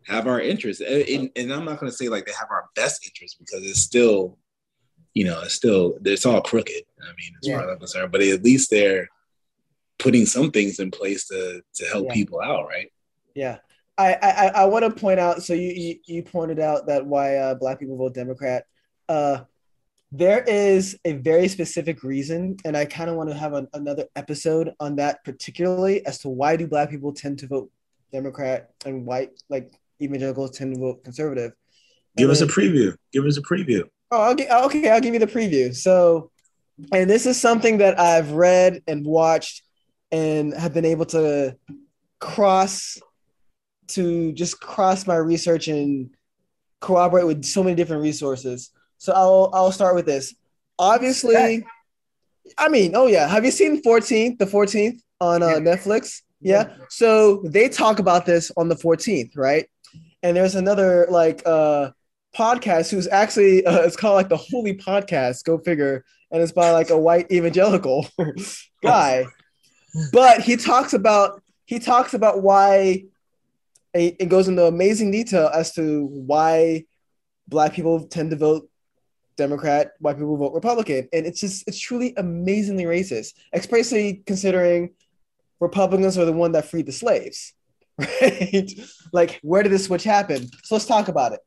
have our interests. And, and I'm not going to say like they have our best interests because it's still, you know, it's still it's all crooked. I mean, as yeah. far as I'm concerned, but at least they're putting some things in place to to help yeah. people out, right?
Yeah. I, I, I want to point out. So you, you, you pointed out that why uh, Black people vote Democrat. Uh, there is a very specific reason, and I kind of want to have an, another episode on that, particularly as to why do Black people tend to vote Democrat and white like evangelicals tend to vote conservative.
Give and us then, a preview. Give us a preview.
Oh, I'll get, okay. I'll give you the preview. So, and this is something that I've read and watched and have been able to cross to just cross my research and corroborate with so many different resources. So I'll I'll start with this. Obviously, I mean, oh yeah, have you seen 14th, the 14th on uh, Netflix? Yeah. So they talk about this on the 14th, right? And there's another like uh podcast who's actually uh, it's called like the Holy Podcast. Go figure. And it's by like a white evangelical guy. But he talks about he talks about why it goes into amazing detail as to why black people tend to vote Democrat, white people vote Republican. And it's just, it's truly amazingly racist, especially considering Republicans are the one that freed the slaves, right? like, where did this switch happen? So let's talk about it.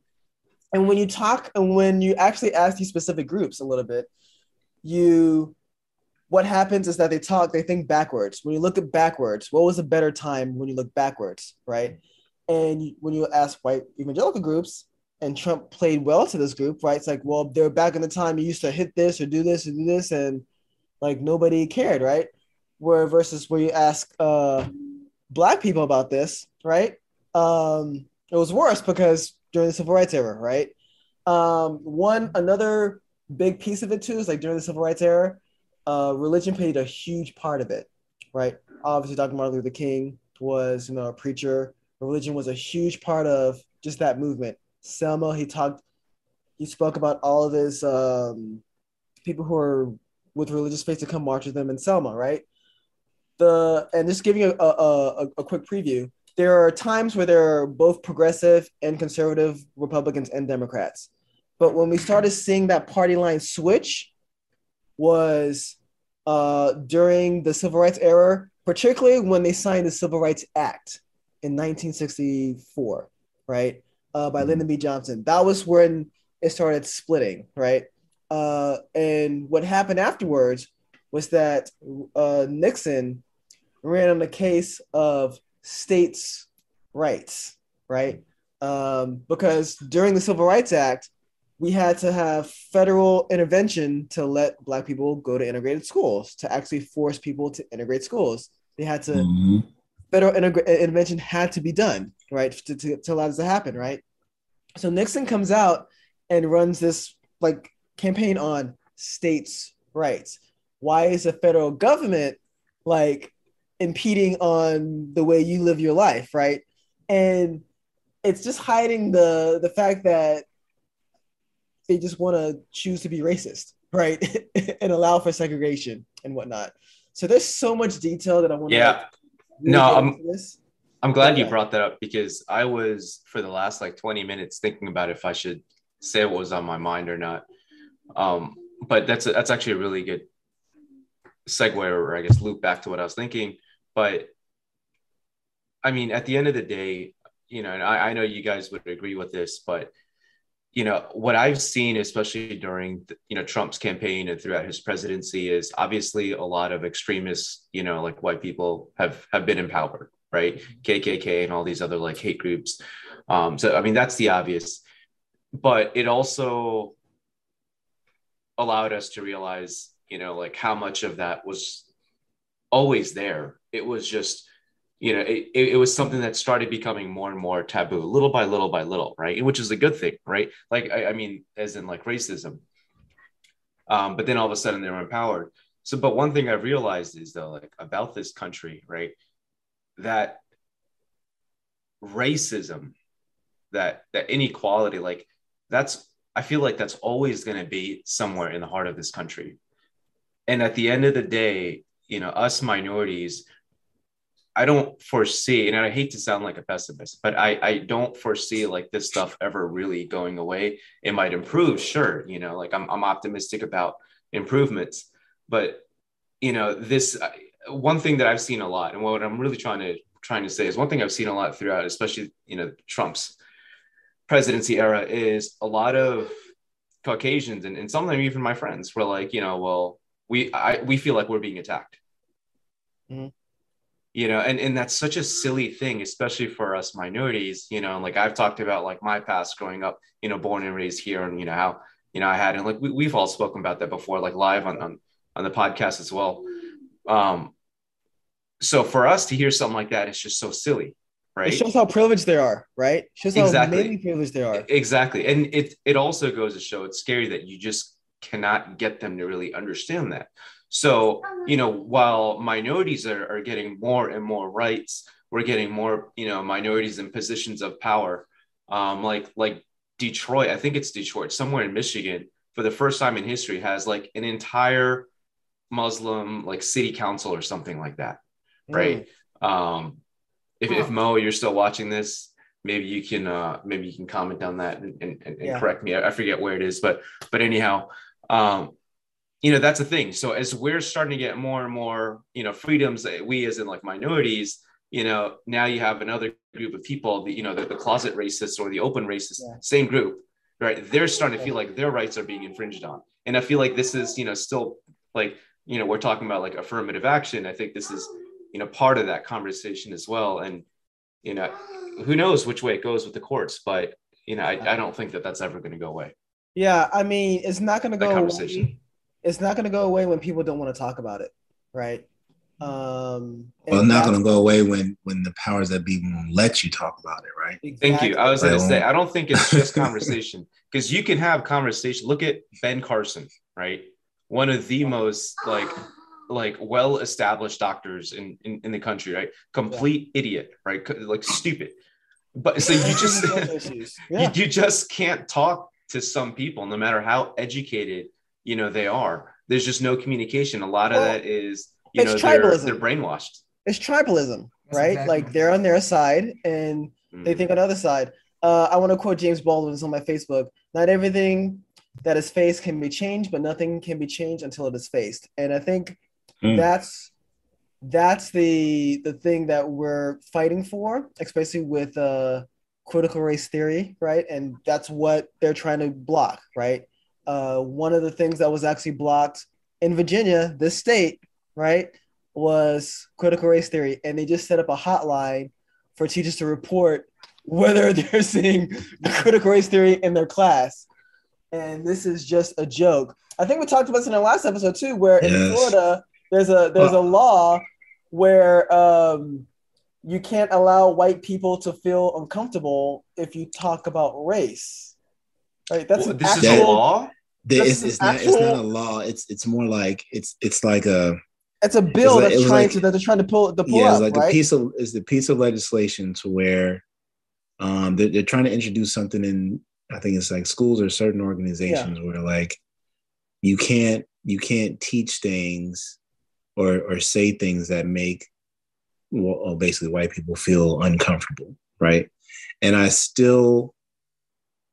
And when you talk, and when you actually ask these specific groups a little bit, you, what happens is that they talk, they think backwards. When you look at backwards, what was a better time when you look backwards, right? And when you ask white evangelical groups, and Trump played well to this group, right? It's like, well, they're back in the time you used to hit this or do this or do this, and like nobody cared, right? Where versus where you ask uh, black people about this, right? Um, it was worse because during the civil rights era, right? Um, one another big piece of it too is like during the civil rights era, uh, religion played a huge part of it, right? Obviously, Dr. Martin Luther King was, you know, a preacher religion was a huge part of just that movement. Selma, he talked, he spoke about all of his um, people who are with religious faith to come march with them in Selma, right? The and just giving a, a, a, a quick preview. There are times where there are both progressive and conservative Republicans and Democrats, but when we started seeing that party line switch, was uh, during the civil rights era, particularly when they signed the Civil Rights Act in 1964, right? Uh, by mm-hmm. Lyndon B. Johnson. That was when it started splitting, right? Uh, and what happened afterwards was that uh, Nixon ran on the case of states' rights, right? Um, because during the Civil Rights Act, we had to have federal intervention to let Black people go to integrated schools, to actually force people to integrate schools. They had to mm-hmm federal intervention had to be done, right, to, to, to allow this to happen, right? So Nixon comes out and runs this like campaign on states' rights. Why is the federal government like impeding on the way you live your life, right? And it's just hiding the the fact that they just want to choose to be racist, right, and allow for segregation and whatnot. So there's so much detail that I want to
yeah no, I'm, I'm glad you brought that up because I was for the last like 20 minutes thinking about if I should say what was on my mind or not. Um, but that's a, that's actually a really good segue or I guess loop back to what I was thinking. But I mean, at the end of the day, you know, and I, I know you guys would agree with this, but you know what I've seen, especially during you know Trump's campaign and throughout his presidency, is obviously a lot of extremists, you know, like white people have have been in power, right? KKK and all these other like hate groups. Um, so I mean that's the obvious, but it also allowed us to realize, you know, like how much of that was always there. It was just, you know, it, it was something that started becoming more and more taboo, little by little by little, right? Which is a good thing, right? Like, I, I mean, as in like racism. Um, but then all of a sudden they were empowered. So, but one thing I've realized is though, like about this country, right, that racism, that that inequality, like that's I feel like that's always going to be somewhere in the heart of this country. And at the end of the day, you know, us minorities, I don't foresee, and I hate to sound like a pessimist, but I, I don't foresee like this stuff ever really going away. It might improve, sure. You know, like I'm, I'm optimistic about improvements, but you know, this one thing that I've seen a lot, and what I'm really trying to trying to say is one thing I've seen a lot throughout, especially you know Trump's presidency era, is a lot of Caucasians and, and some of them even my friends were like, you know, well, we I, we feel like we're being attacked. Mm-hmm. You know, and, and that's such a silly thing, especially for us minorities, you know, and like I've talked about like my past growing up, you know, born and raised here and, you know, how, you know, I had, and like we, we've all spoken about that before, like live on, on, on the podcast as well. Um, so for us to hear something like that, it's just so silly, right?
It shows how privileged they are, right? It shows exactly. how many privileged they are.
Exactly, and it it also goes to show it's scary that you just cannot get them to really understand that. So you know, while minorities are, are getting more and more rights, we're getting more you know minorities in positions of power, um, like like Detroit. I think it's Detroit, somewhere in Michigan, for the first time in history, has like an entire Muslim like city council or something like that right? Mm. Um, if, if Mo, you're still watching this, maybe you can uh, maybe you can comment on that and, and, and yeah. correct me. I, forget where it is, but but anyhow, um, you know that's the thing. So as we're starting to get more and more, you know, freedoms that we as in like minorities, you know, now you have another group of people, the you know, the, the closet racists or the open racists, yeah. same group, right? They're starting to feel like their rights are being infringed on, and I feel like this is you know still like you know we're talking about like affirmative action. I think this is you know part of that conversation as well and you know who knows which way it goes with the courts but you know i, I don't think that that's ever going to go away
yeah i mean it's not going to go away it's not going to go away when people don't want to talk about it right um
well it's not going to go away when when the powers that be won't let you talk about it right
exactly. thank you i was going to say i don't think it's just conversation because you can have conversation look at ben carson right one of the most like like well established doctors in, in, in the country, right? Complete yeah. idiot, right? Like stupid. But so you just yeah. you, you just can't talk to some people, no matter how educated you know they are. There's just no communication. A lot of well, that is you know they're, they're, brainwashed.
It's tribalism, right? Exactly. Like they're on their side and mm. they think on the other side. Uh, I want to quote James Baldwin. It's on my Facebook. Not everything that is faced can be changed, but nothing can be changed until it is faced. And I think Mm. That's that's the the thing that we're fighting for, especially with uh, critical race theory, right? And that's what they're trying to block, right? Uh, one of the things that was actually blocked in Virginia, this state, right, was critical race theory, and they just set up a hotline for teachers to report whether they're seeing critical race theory in their class. And this is just a joke. I think we talked about this in our last episode too, where yes. in Florida, there's a there's a law where um, you can't allow white people to feel uncomfortable if you talk about race. Right? That's well,
this actual, is a law.
It's, it's, not, actual, it's not a law. It's it's more like it's it's like a
it's a bill it's like, that's trying like, to that they're trying to pull the pull
yeah,
it's
like
right?
a piece of is the piece of legislation to where um they're, they're trying to introduce something in I think it's like schools or certain organizations yeah. where like you can't you can't teach things or or say things that make well, basically white people feel uncomfortable, right? And I still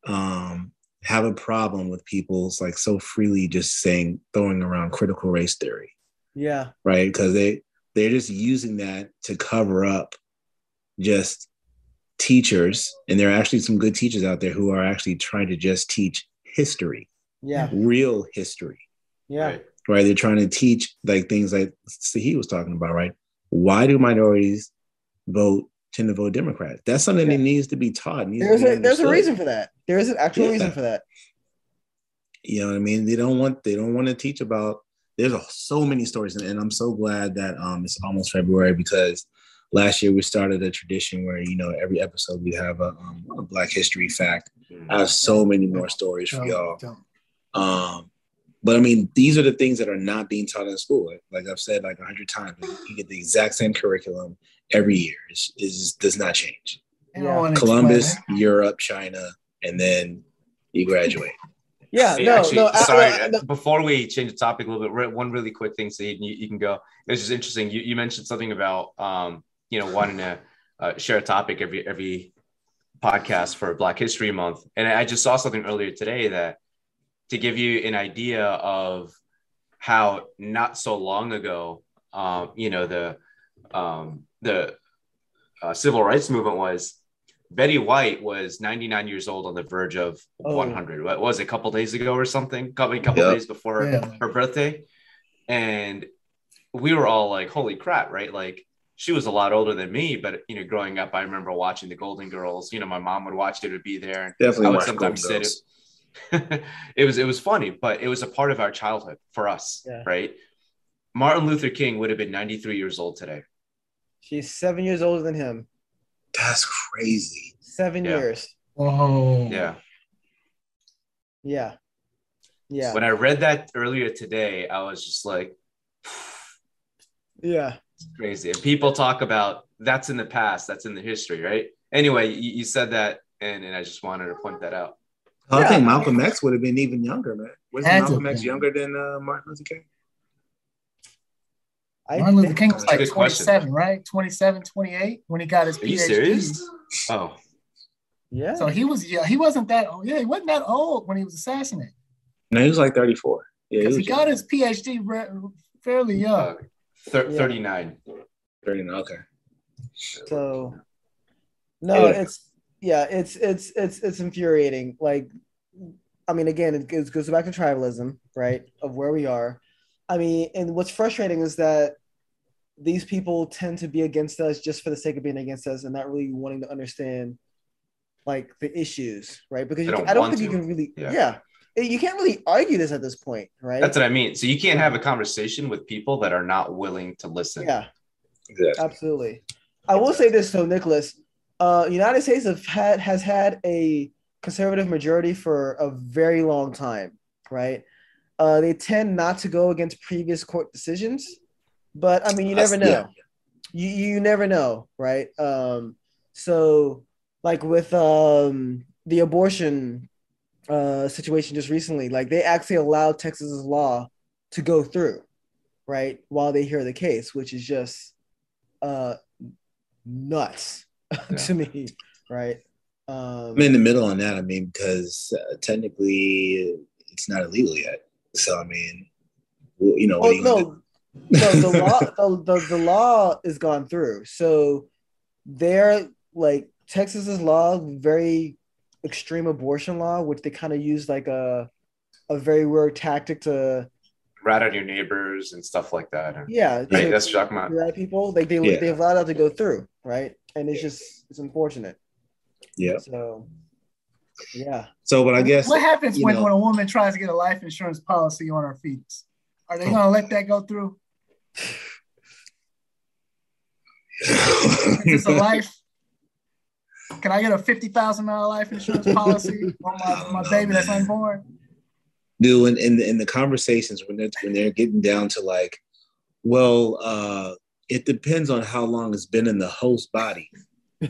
um, have a problem with people's like so freely just saying throwing around critical race theory.
Yeah.
Right. Because they they're just using that to cover up just teachers. And there are actually some good teachers out there who are actually trying to just teach history.
Yeah.
Real history.
Yeah. Right
right? They're trying to teach like things like he was talking about, right? Why do minorities vote tend to vote Democrat? That's something yeah. that needs to be taught.
There's a there's a reason for that. There is an actual yeah. reason for that.
You know what I mean? They don't want they don't want to teach about. There's a, so many stories, and, and I'm so glad that um it's almost February because last year we started a tradition where you know every episode we have a, um, a Black History fact. I have so many more stories for y'all. Um, but I mean, these are the things that are not being taught in school. Like I've said like a hundred times, you get the exact same curriculum every year. is, is does not change.
Yeah.
Columbus, Europe, China, and then you graduate.
Yeah,
Hey,
no,
actually,
no,
sorry.
I- no.
Before we change the topic a little bit, one really quick thing, so you, you can go. It's just interesting. You, you mentioned something about, um, you know, wanting to uh, share a topic every every podcast for Black History Month, and I just saw something earlier today that to give you an idea of how not so long ago, um, you know, the um, the uh, civil rights movement was. Betty White was 99 years old on the verge of
Oh.
100. What was it, a couple days ago or something? Couple, couple
Yep.
days before
Yeah.
her birthday. And we were all like, holy crap, right? Like she was a lot older than me, but you know, growing up, I remember watching the Golden Girls. You know, my mom would watch it, would be there.
Definitely
I would
watch
sometimes
Golden
sit it. it was it was funny, but it was a part of our childhood for us,
Yeah.
right? Martin Luther King would have been 93 years old today.
She's seven years older than him.
That's crazy.
Seven
Yeah.
years.
Whoa.
Yeah.
Yeah. Yeah.
When I read that earlier today, I was just like,
Yeah.
It's crazy. And people talk about that's in the past, that's in the history, right? Anyway, you, you said that, and, and I just wanted to point that out.
I
Yeah.
think Malcolm X would have been even younger, man. Wasn't Malcolm X younger than uh, Martin Luther King?
I
Martin Luther
think-
King was like
good question.
27, right? 27, 28 when he got his
Are
PhD.
you serious? Oh,
Yeah.
So he was, yeah, he wasn't that old. Yeah, he wasn't that old when he was assassinated.
No, he was like 34. Yeah, he
Because
was
he got his PhD re- fairly young.
uh, thir-
Yeah.
39.
39. Okay.
So no,
Yeah.
it's yeah, it's it's it's it's infuriating. Like, I mean, again, it goes, goes back to tribalism, right? Of where we are. I mean, and what's frustrating is that these people tend to be against us just for the sake of being against us and not really wanting to understand like the issues, right? Because you
don't
can, I don't
want
think you can really,
Yeah.
yeah. you can't really argue this at this point, right?
That's what I mean. So you can't have a conversation with people that are not willing to listen.
yeah.
Exactly.
Absolutely. I will say this though, Nicholas. Uh, United States have had has had a conservative majority for a very long time, right? Uh, they tend not to go against previous court decisions, but I mean, you never know.
Yeah.
You you never know, right? Um, so like with um the abortion uh situation just recently, like they actually allowed Texas's law to go through, right? While they hear the case, which is just uh nuts to me, right? Um,
I'm in the middle on that. I mean, because uh, technically it's not illegal yet. So, I mean, well, you know, what
oh
are you gonna
no, no, the law, the, the, the law is gone through. So they're like Texas's law, very extreme abortion law, which they kind of use like a a very weird tactic to
Rat on your neighbors and stuff like that.
Yeah,
right?
to-
That's what you're talking about.
people like they
Yeah.
they've allowed that to go through, right? And it's just it's unfortunate.
Yeah.
So yeah.
So, but I guess
what happens when,
know-
when a woman tries to get a life insurance policy on her fetus? Are
Oh.
they going to let that go through? Is this a life? Can I get a fifty thousand dollar life insurance policy on my, my baby that's unborn?
do in, in the in the conversations when they're when they're getting down to like, well, uh, it depends on how long it's been in the host body.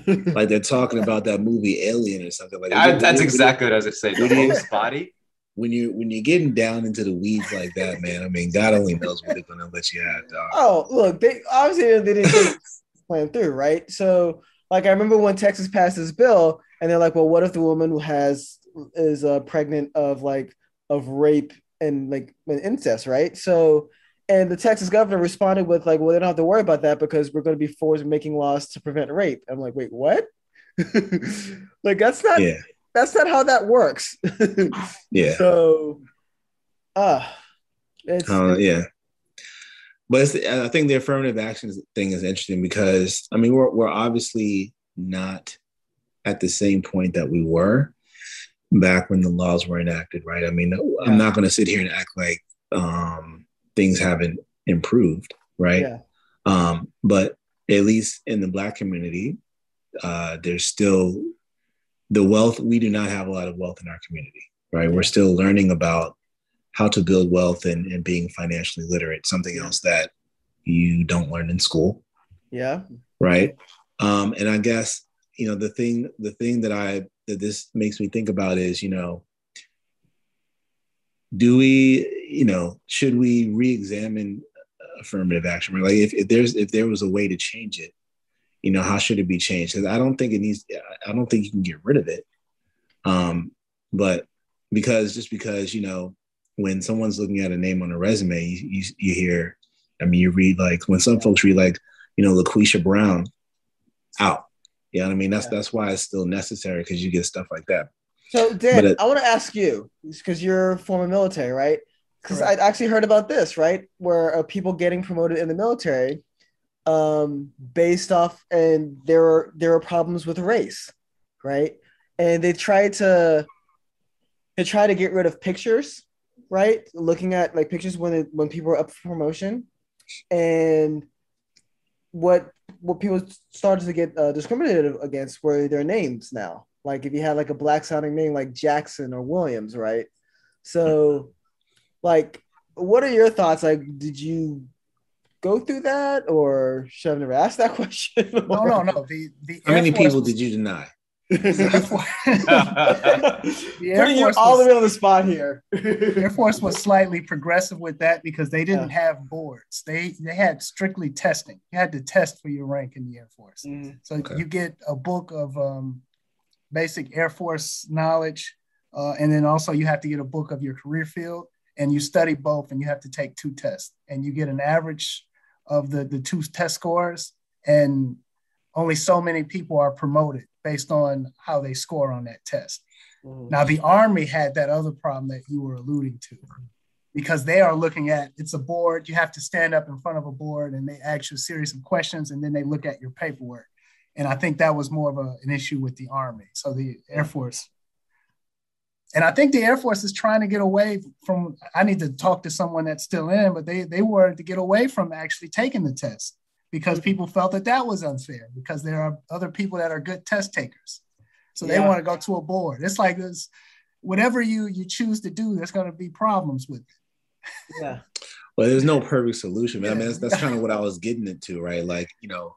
like they're talking about that movie Alien or something like
I,
that.
that's exactly what I was going to say. The
do you-
host body.
when you when you're getting down into the weeds like that, man. I mean, God only knows what they're gonna let you have, dog.
Oh, look, they obviously they didn't plan through, right? So, like, I remember when Texas passed this bill, and they're like, "Well, what if the woman who has is uh, pregnant of like of rape and like and incest, right?" So, and the Texas governor responded with like, "Well, they don't have to worry about that because we're going to be forced making laws to prevent rape." I'm like, "Wait, what?" like, that's not
Yeah,
that's not how that works.
yeah,
So, uh it's
uh, yeah. But it's, I think the affirmative action thing is interesting because I mean we're we're obviously not at the same point that we were, back when the laws were enacted, right? I mean,
Yeah.
I'm not going to sit here and act like um, things haven't improved, right?
Yeah.
Um, but at least in the Black community, uh, there's still the wealth. We do not have a lot of wealth in our community, right? We're still learning about how to build wealth and, and being financially literate, something else that you don't learn in school
Yeah.
right um and i guess you know the thing the thing that i that this makes me think about is you know do we you know should we re-examine affirmative action right? Like if, if there's if there was a way to change it you know how should it be changed? Because i don't think it needs i don't think you can get rid of it. Um but because just because you know when someone's looking at a name on a resume you, you, you hear i mean you read like when some folks read like you know laquisha brown out you know what i mean? That's
Yeah.
that's why it's still necessary because you get stuff like that.
So Dan,
it-
I want to ask you because you're former military, right? Because I'd actually heard about this, right? Where uh, people getting promoted in the military, um, based off, and there were there were problems with race, right? And they tried to they tried to get rid of pictures, right? Looking at like pictures when it, when people were up for promotion, and what what people started to get uh, discriminated against were their names now. Like if you had like a black sounding name like Jackson or Williams, right? So, like, what are your thoughts? Like, did you go through that, or should I never ask that question?
No, no, no. The the
how
Air
many
Force
people
was-
did you deny
the Air Force-
Putting you all the way on the spot here.
Air Force was slightly progressive with that because they didn't have boards. They they had strictly testing. You had to test for your rank in the Air Force.
Mhm.
So
Okay.
you get a book of um, basic Air Force knowledge, uh, and then also you have to get a book of your career field, and you study both, and you have to take two tests, and you get an average of the the two test scores, and only so many people are promoted based on how they score on that test.
Mhm.
Now, the Army had that other problem that you were alluding to because they are looking at it's a board. You have to stand up in front of a board and they ask you a series of questions and then they look at your paperwork. And I think that was more of a, an issue with the Army. So the Air Force. And I think the Air Force is trying to get away from. I need to talk to someone that's still in, but they they wanted to get away from actually taking the test because mm-hmm. people felt that that was unfair because there are other people that are good test takers. So they
Yeah.
want to go to a board. It's like this, whatever you you choose to do, there's going to be problems with it.
Yeah.
well there's no perfect solution man. i mean that's, that's kind of what i was getting into right like you know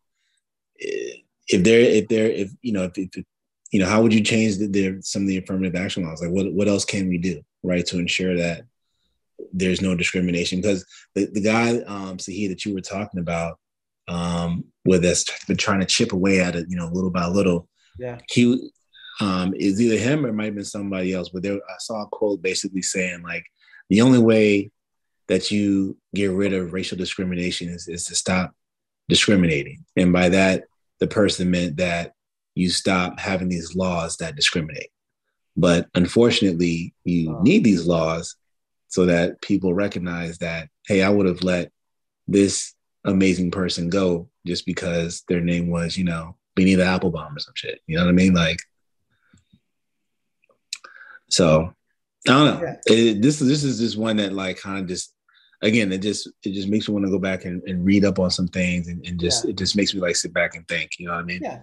if there if there if you know if, if you know how would you change the, the some of the affirmative action laws? Like what what else can we do right to ensure that there's no discrimination? Because the, the guy um Sahi that you were talking about um with us been trying to chip away at it you know little by little
Yeah.
he um is either him or it might have been somebody else but there i saw a quote basically saying like the only way that you get rid of racial discrimination is, is to stop discriminating. And by that the person meant that you stop having these laws that discriminate but unfortunately you need these laws so that people recognize that hey i would have let this amazing person go just because their name was you know Bonita Applebum or some shit you know what i mean like so i don't know. It- this this is just one that like kind of just again it just it just makes me want to go back and, and read up on some things and, and just
Yeah.
it just makes me like sit back and think you know what i mean
Yeah.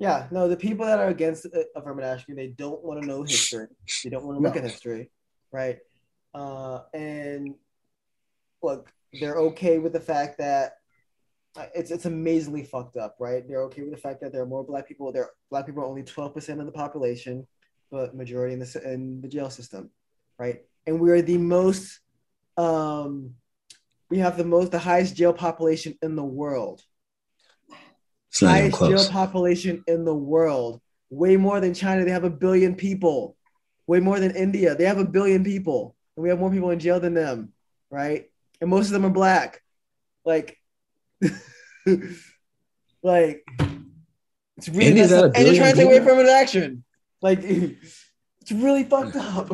Yeah. No, the people that are against uh, affirmative action, they don't want to know history. They don't want to look
No.
at history. Right. Uh, and look, they're okay with the fact that uh, it's it's amazingly fucked up, right? They're okay with the fact that there are more black people. There, black people are only twelve percent of the population, but majority in the in the jail system, right? And we are the most, um, we have the most, the highest jail population in the world
it's not even
highest
close
jail population in the world. Way more than China. They have a billion people. Way more than India. They have a billion people. And we have more people in jail than them, right? And most of them are black. Like, like it's really
India's at a
up. and you're trying to take away
billion
affirmative action. Like it's really fucked up.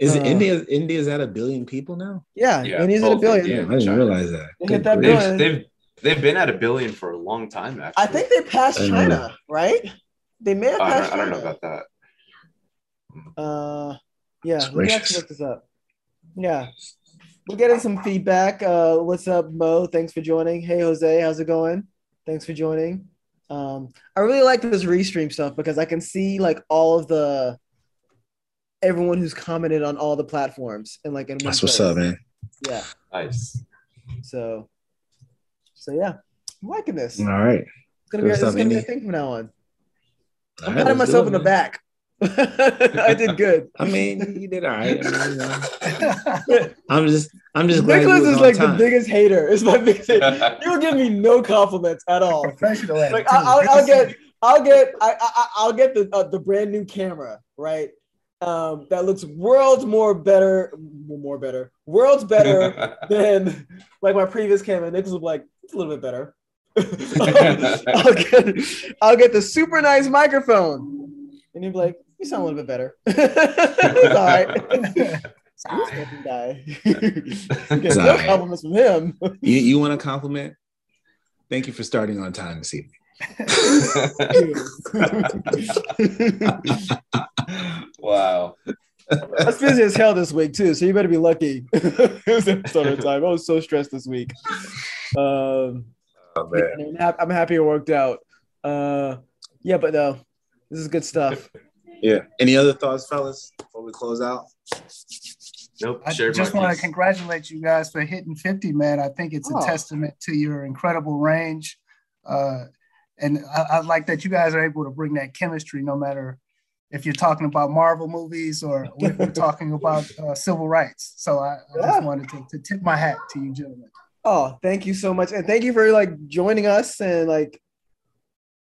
is
uh,
india india's at a billion people now
yeah,
Yeah,
India's at a billion.
India
yeah, i didn't realize that
They
Good
hit that
grief.
billion.
They've, they've they've been at a billion for a long time. Actually,
I think they passed
I know.
China, right? They may have
I
passed
don't, I don't know about that.
Uh, yeah,
It's
let me
gracious.
actually look this up. Yeah, we're getting some feedback. Uh, what's up, Mo? Thanks for joining. Hey, Jose, how's it going? Thanks for joining. Um, I really like this restream stuff because I can see like all of the everyone who's commented on all the platforms and like in one
That's what's
place.
up, man.
Yeah.
Nice.
So, so yeah, I'm liking this.
All right.
It's gonna be, it's gonna be a thing from now on.
All
I'm
right,
patting
let's
myself
do
in the
man.
back. I did good.
I mean, you did all right. I mean, you know, I'm just, I'm just glad
Nicholas
was
is
on
like the biggest hater. It's my biggest hater. You will give me no compliments at all.
Professional at
Like
it, too.
I, I'll, I'll get. I'll get, I, I, I'll get the uh, the brand new camera, right? Um, that looks worlds more better, more better, worlds better than like my previous camera. Nicholas will be like, it's a little bit better. I'll get, I'll get the super nice microphone, and you'll be like, you sound a little bit better. it's all right. Fucking guy. Get no compliments from him.
You, you want a compliment? Thank you for starting on time this evening.
wow.
I was busy as hell this week too, so you better be lucky. it was episode of time. I was so stressed this week. Um,
Oh,
yeah, I'm, happy it worked out. Uh, yeah, but no, this is good stuff.
Yeah. Any other thoughts, fellas, before we close out?
Nope.
I
shared
just want to congratulate you guys for hitting 50, man. I think it's a
Oh.
testament to your incredible range. Uh, and I, I like that you guys are able to bring that chemistry no matter if you're talking about Marvel movies or we're, we're talking about uh, civil rights. So I, I
Yeah.
just wanted to, to tip my hat to you gentlemen.
Oh, thank you so much, and thank you for like joining us and like,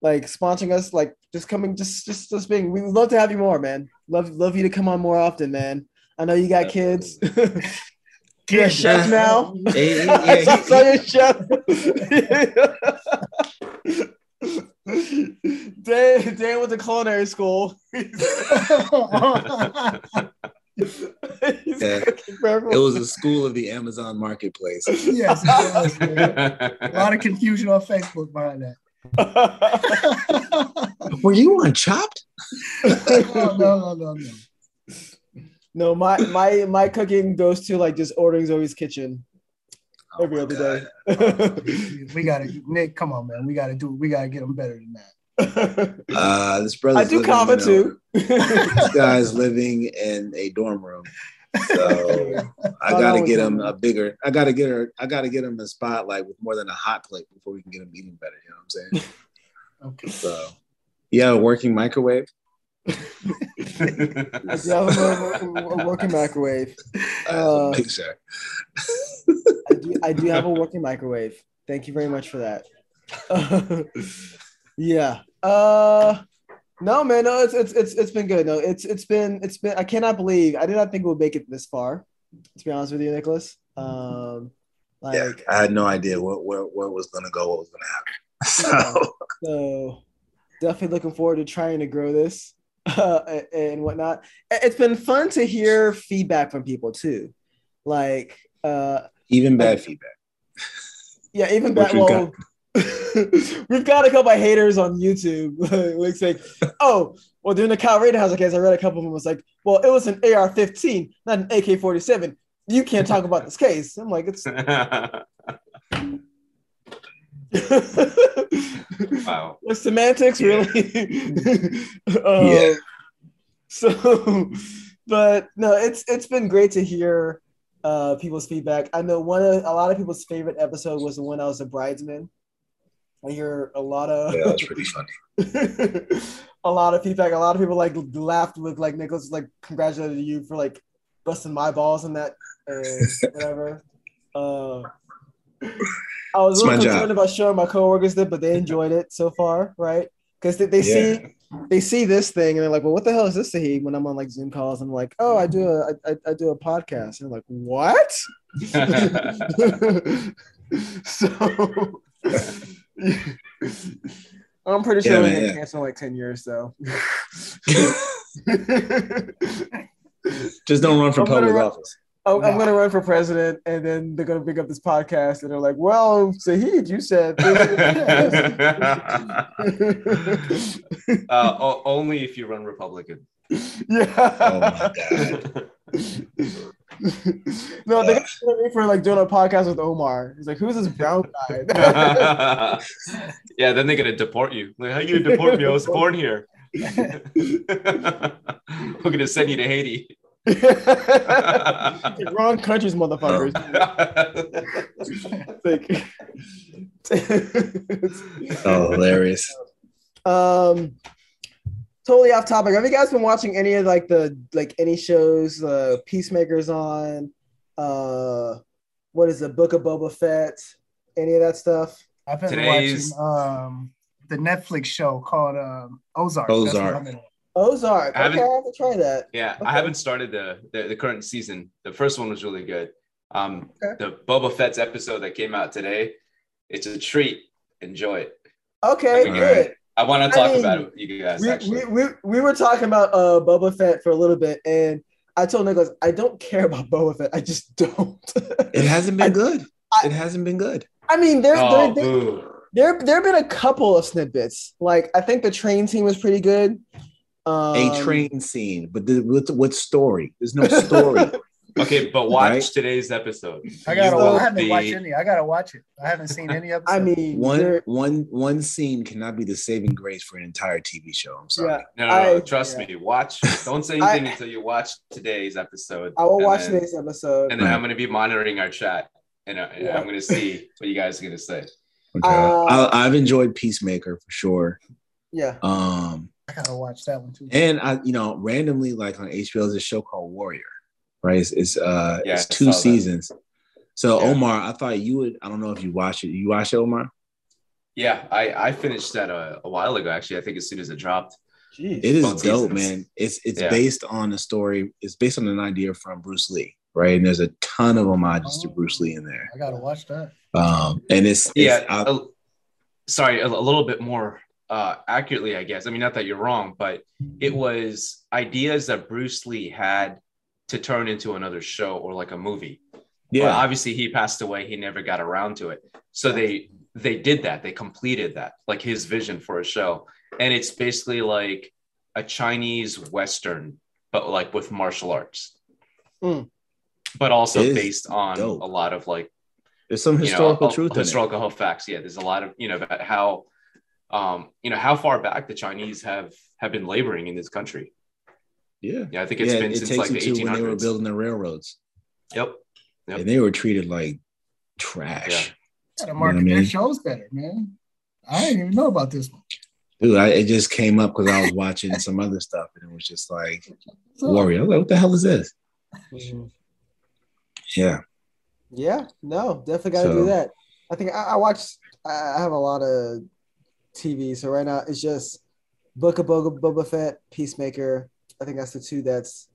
like sponsoring us. Like just coming, just just just being. We would love to have you more, man. Love love you to come on more often, man. I know you got kids. You're a chef now.
Hey,
I saw your chef. Dan, Dan went to culinary school. Oh. He's
Yeah.
cooking for everyone.
it was a school of the Amazon marketplace.
yes, was, a lot of confusion on Facebook behind that.
Were you on Chopped?
no, no, no, no, no.
no, my my my cooking goes to like just ordering Zoe's kitchen
Oh
every
my
other
God.
day.
We got to, Nick, come on, man. We got to do, we got to get them better than that.
Uh, this brother.
I do comment too.
This guy's living in a dorm room, so I gotta get him a bigger. I gotta get her. I gotta get him a spotlight with more than a hot plate before we can get him eating better. You know what I'm saying?
Okay.
So, yeah, a working microwave.
I do have a, a working microwave.
Uh,
Uh. I do, I do have a working microwave. Thank you very much for that. yeah. Uh no man, no, it's it's it's it's been good. No, it's it's been it's been I cannot believe I did not think we'll make it this far, to be honest with you, Nicholas. Um like
yeah, I had no idea what where, where was gonna go, what was gonna happen. So,
so definitely looking forward to trying to grow this uh, and whatnot. It's been fun to hear feedback from people too. Like uh
even bad feedback.
Yeah, even
bad
Well, we've got a couple of haters on YouTube. like saying, "Oh, well, during the Kyle Rittenhouse case, I read a couple of them was like, well, it was an AR-15, not an AK-47. You can't talk about this case." I'm like, it's.
wow.
With semantics, really. um,
Yeah.
So, but no, it's it's been great to hear uh, people's feedback. I know one of a lot of people's favorite episode was the one I was a bridesman. I hear a lot of
Yeah, that's pretty funny.
a lot of feedback. A lot of people like laughed with like Nicholas like congratulated you for like busting my balls in that uh, whatever. Uh, I was
It's
a
my
little
job.
concerned about showing my coworkers that, but they enjoyed it so far, right? Because they, they
Yeah.
see they see this thing and they're like, "Well, what the hell is this?" Saheed? When I'm on like Zoom calls, I'm like, "Oh, I do a I, I do a podcast," and I'm like, "What?" so I'm pretty sure
Yeah,
we're
man,
gonna
yeah.
cancel in like ten years, though.
Just don't run for
I'm
public
run-
office.
I'm, I'm gonna run for president, and then they're gonna pick up this podcast, and they're like, "Well, Saheed, you said."
uh, only if you run Republican.
Yeah.
Oh my god.
no, they got me for like doing a podcast with Omar. He's like, "Who's this brown guy?"
yeah, then they're gonna deport you. Like, how you gonna deport me? I was born here. We're gonna send you to Haiti.
Wrong countries, motherfuckers. Like-
Oh, hilarious.
um, totally off topic. Have you guys been watching any of like the like any shows? Uh, Peacemakers on. Uh, what is the Book of Boba Fett? Any of that stuff?
I've been
Today's-
watching um, the Netflix show called um, Ozark. That's
Ozark.
I'm in.
Ozark.
I
Okay,
haven't-
I have to try that.
Yeah,
Okay.
I haven't started the, the the current season. The first one was really good. Um,
Okay.
the Boba Fett's episode that came out today, it's a treat. Enjoy it.
Okay,
All
good.
Right.
I want to talk
mean,
about it with you guys.
we,
actually,
we, we, we were talking about uh Boba Fett for a little bit, and I told Nicholas I don't care about Boba Fett. I just don't.
It hasn't been
I-
good.
I-
It hasn't been good.
I mean, there
oh,
there, there there there have been a couple of snippets. Like I think the train scene was pretty good. Um,
A train scene, but the, what, what story? There's no story.
Okay, but watch
Right?
today's episode.
I gotta.
You
I haven't
be-
watched any. I gotta watch it. I haven't seen any episodes.
I mean,
one
there-
one one scene cannot be the saving grace for an entire TV show. I'm sorry.
yeah,
No, no, no,
I-
trust
yeah.
me. Watch. Don't say
I-
anything until you watch today's episode.
I will watch
then,
today's episode.
And then
Right.
I'm going to be monitoring our chat, and, uh, and
Yeah.
I'm going to see what you guys are going to say.
Okay.
Uh,
I, I've enjoyed Peacemaker for sure.
yeah.
Um,
I gotta watch that one too.
and I, you know, randomly, like on HBO, there's a show called Warrior, right? It's, it's uh,
Yeah,
it's two
saw that.
seasons. So
Yeah.
Omar, I thought you would. I don't know if you watched it. You watched it, Omar?
Yeah, I, I finished that a, a while ago, actually. I think as soon as it dropped.
Jeez.
It is
Both
dope,
seasons.
man. It's it's
Yeah.
based on a story. It's based on an idea from Bruce Lee, right? And there's a ton of homages to
Oh.
Bruce Lee in there.
I gotta watch that.
Um, and it's, it's
yeah
I-
a- sorry a, a little bit more uh accurately i guess i mean not that you're wrong but it was ideas that bruce lee had to turn into another show or like a movie
yeah,
Well, obviously he passed away he never got around to it so they they did that they completed that like his vision for a show and it's basically like a chinese western but like with martial arts
Hmm.
but also based on
dope.
a lot of like
there's some
you know,
historical
a-
truth in it.
historical facts. Yeah, there's a lot of you know about how, um, you know how far back the Chinese have have been laboring in this country.
Yeah,
Yeah, I think it's
yeah,
been
it
since
takes
like the
you to when they were building the railroads,
Yep. Yep.
and they were treated like trash.
Gotta
what
market
I mean?
their shows better, man. I didn't even know about this one.
Dude, I, it just came up because I was watching some other stuff, and it was just like
So,
Warrior. I was like, what the hell is this?
Mhm.
Yeah,
Yeah, no, definitely got to
So-
do that. I think I, I watch. I I have a lot of TV, so right now it's just Book of Boba, Boba Fett, Peacemaker. I think that's the two that's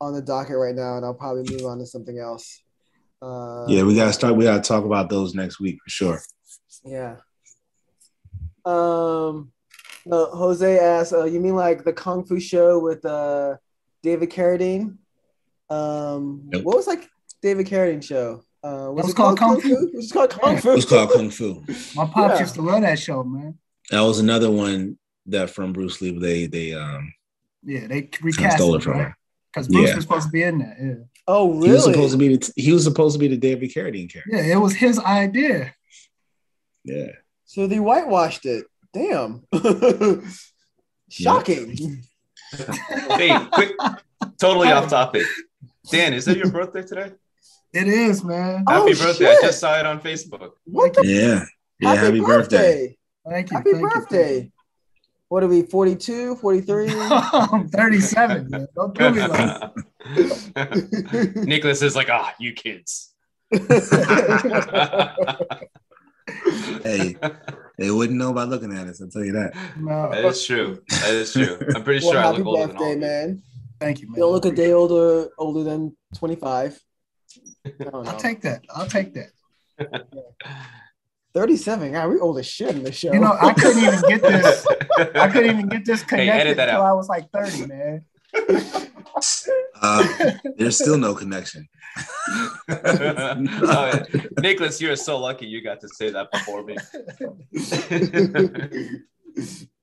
on the docket right now, and I'll probably move on to something else. Uh,
yeah. We gotta start. We gotta talk about those next week for sure.
Yeah. Um, no, Jose asked, uh, "You mean like the Kung Fu show with uh David Carradine? Um,
Nope.
what was like David Carradine show? Uh, was
was
it called
called
Kung
Kung
Fu? It was called Kung Fu.
It was called Kung Fu.
My pops
Yeah.
used to run that show, man.
That was another one that from Bruce Lee. They they um
Yeah, they recast
stole
it
it from
right? because Bruce
Yeah.
was supposed to be in that. Yeah.
Oh,
He was supposed to be the, he was supposed to be the David Carradine character.
yeah, it was his idea.
Yeah.
So they whitewashed it. Damn. Shocking.
Hey, quick, totally off topic. Dan, is that your birthday today?
It is, man.
Oh,
Happy birthday!
shit.
I just saw it on Facebook.
What the?
Yeah. Yeah.
happy,
Happy, birthday.
Thank you.
Happy
thank you,
birthday. What are we, 42, 43?
I'm 37. Man. Don't do me like
Nicholas is like, ah, you kids.
Hey, they wouldn't know by looking at us. I'll tell you that.
no.
That is true. That is true. I'm pretty
well,
sure I
happy
look older than all
birthday,
of
man.
Thank you, man.
You don't look a day older older than 25.
i'll take that. I'll take that.
37. God, we old as shit in the show.
You know, I couldn't even get this. I couldn't even get this connected
edit that
until
out.
I was like 30, man.
Uh, there's still no connection.
Oh, Nicholas, you're so lucky you got to say that before me.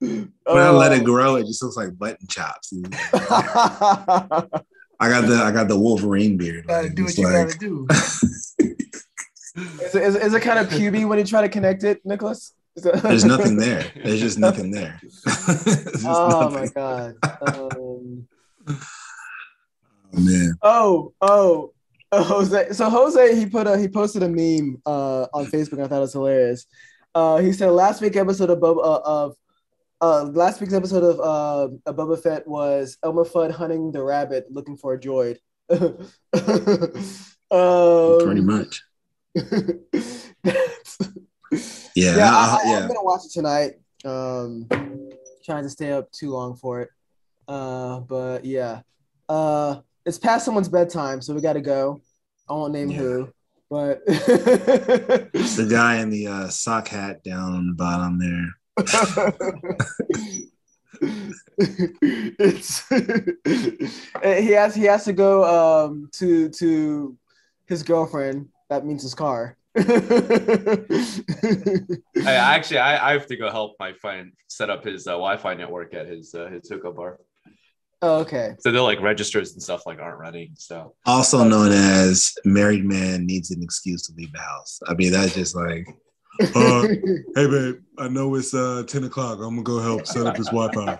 When I let it grow, it just looks like button chops. I got the I got the Wolverine beard.
Gotta do
it's
what you
like-
gotta do.
Is, it, is, it- is it kind of puby when you try to connect it, Nicholas?
There's nothing there. There's just nothing there. Just
Oh
nothing.
my god. Um,
Oh, man.
oh, oh, oh, Jose. So Jose, he put a he posted a meme uh, on Facebook. I thought it was hilarious. Uh, he said last week episode of Boba, uh, of uh, last week's episode of uh, of Boba Fett was Elmer Fudd hunting the rabbit looking for a droid. um,
Pretty much. Yeah.
yeah,
I-
am gonna watch it tonight. Um, trying to stay up too long for it. Uh, but yeah, uh, it's past someone's bedtime, so we got to go. I won't name
Yeah.
who, but
the guy in the uh, sock hat down on the bottom there.
it's he has he has to go um to to his girlfriend. That means his car.
I actually I, I have to go help my friend set up his uh, Wi-Fi network at his uh, his hookup bar.
oh, okay.
So they're like registers and stuff like aren't running. So
Also known as married man needs an excuse to leave the house. I mean, that's just like, uh, hey babe, I know it's uh 10 o'clock. I'm gonna go help set up his Wi-Fi.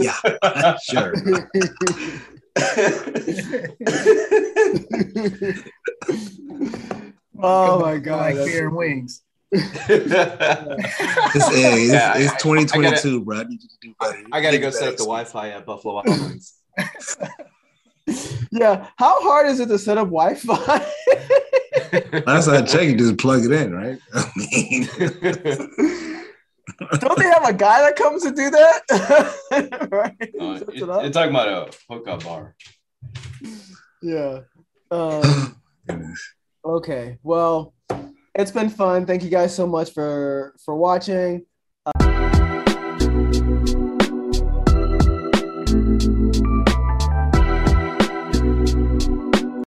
yeah, sure.
Oh my god.
Like
that's-
beer and wings.
It's, hey, it's,
Yeah,
it's
I- I
2022, bro. I need you to do better.
I gotta go set up the. Wi-Fi at Buffalo Wild Wings.
Yeah. How hard is it to set up Wi-Fi?
Last I checked, you just plug it in, right? I mean,
Don't they have a guy that comes to do that? right?
uh, it,
it
you're talking about a hookup bar.
Yeah. Um, okay. Well, it's been fun. Thank you guys so much for for watching.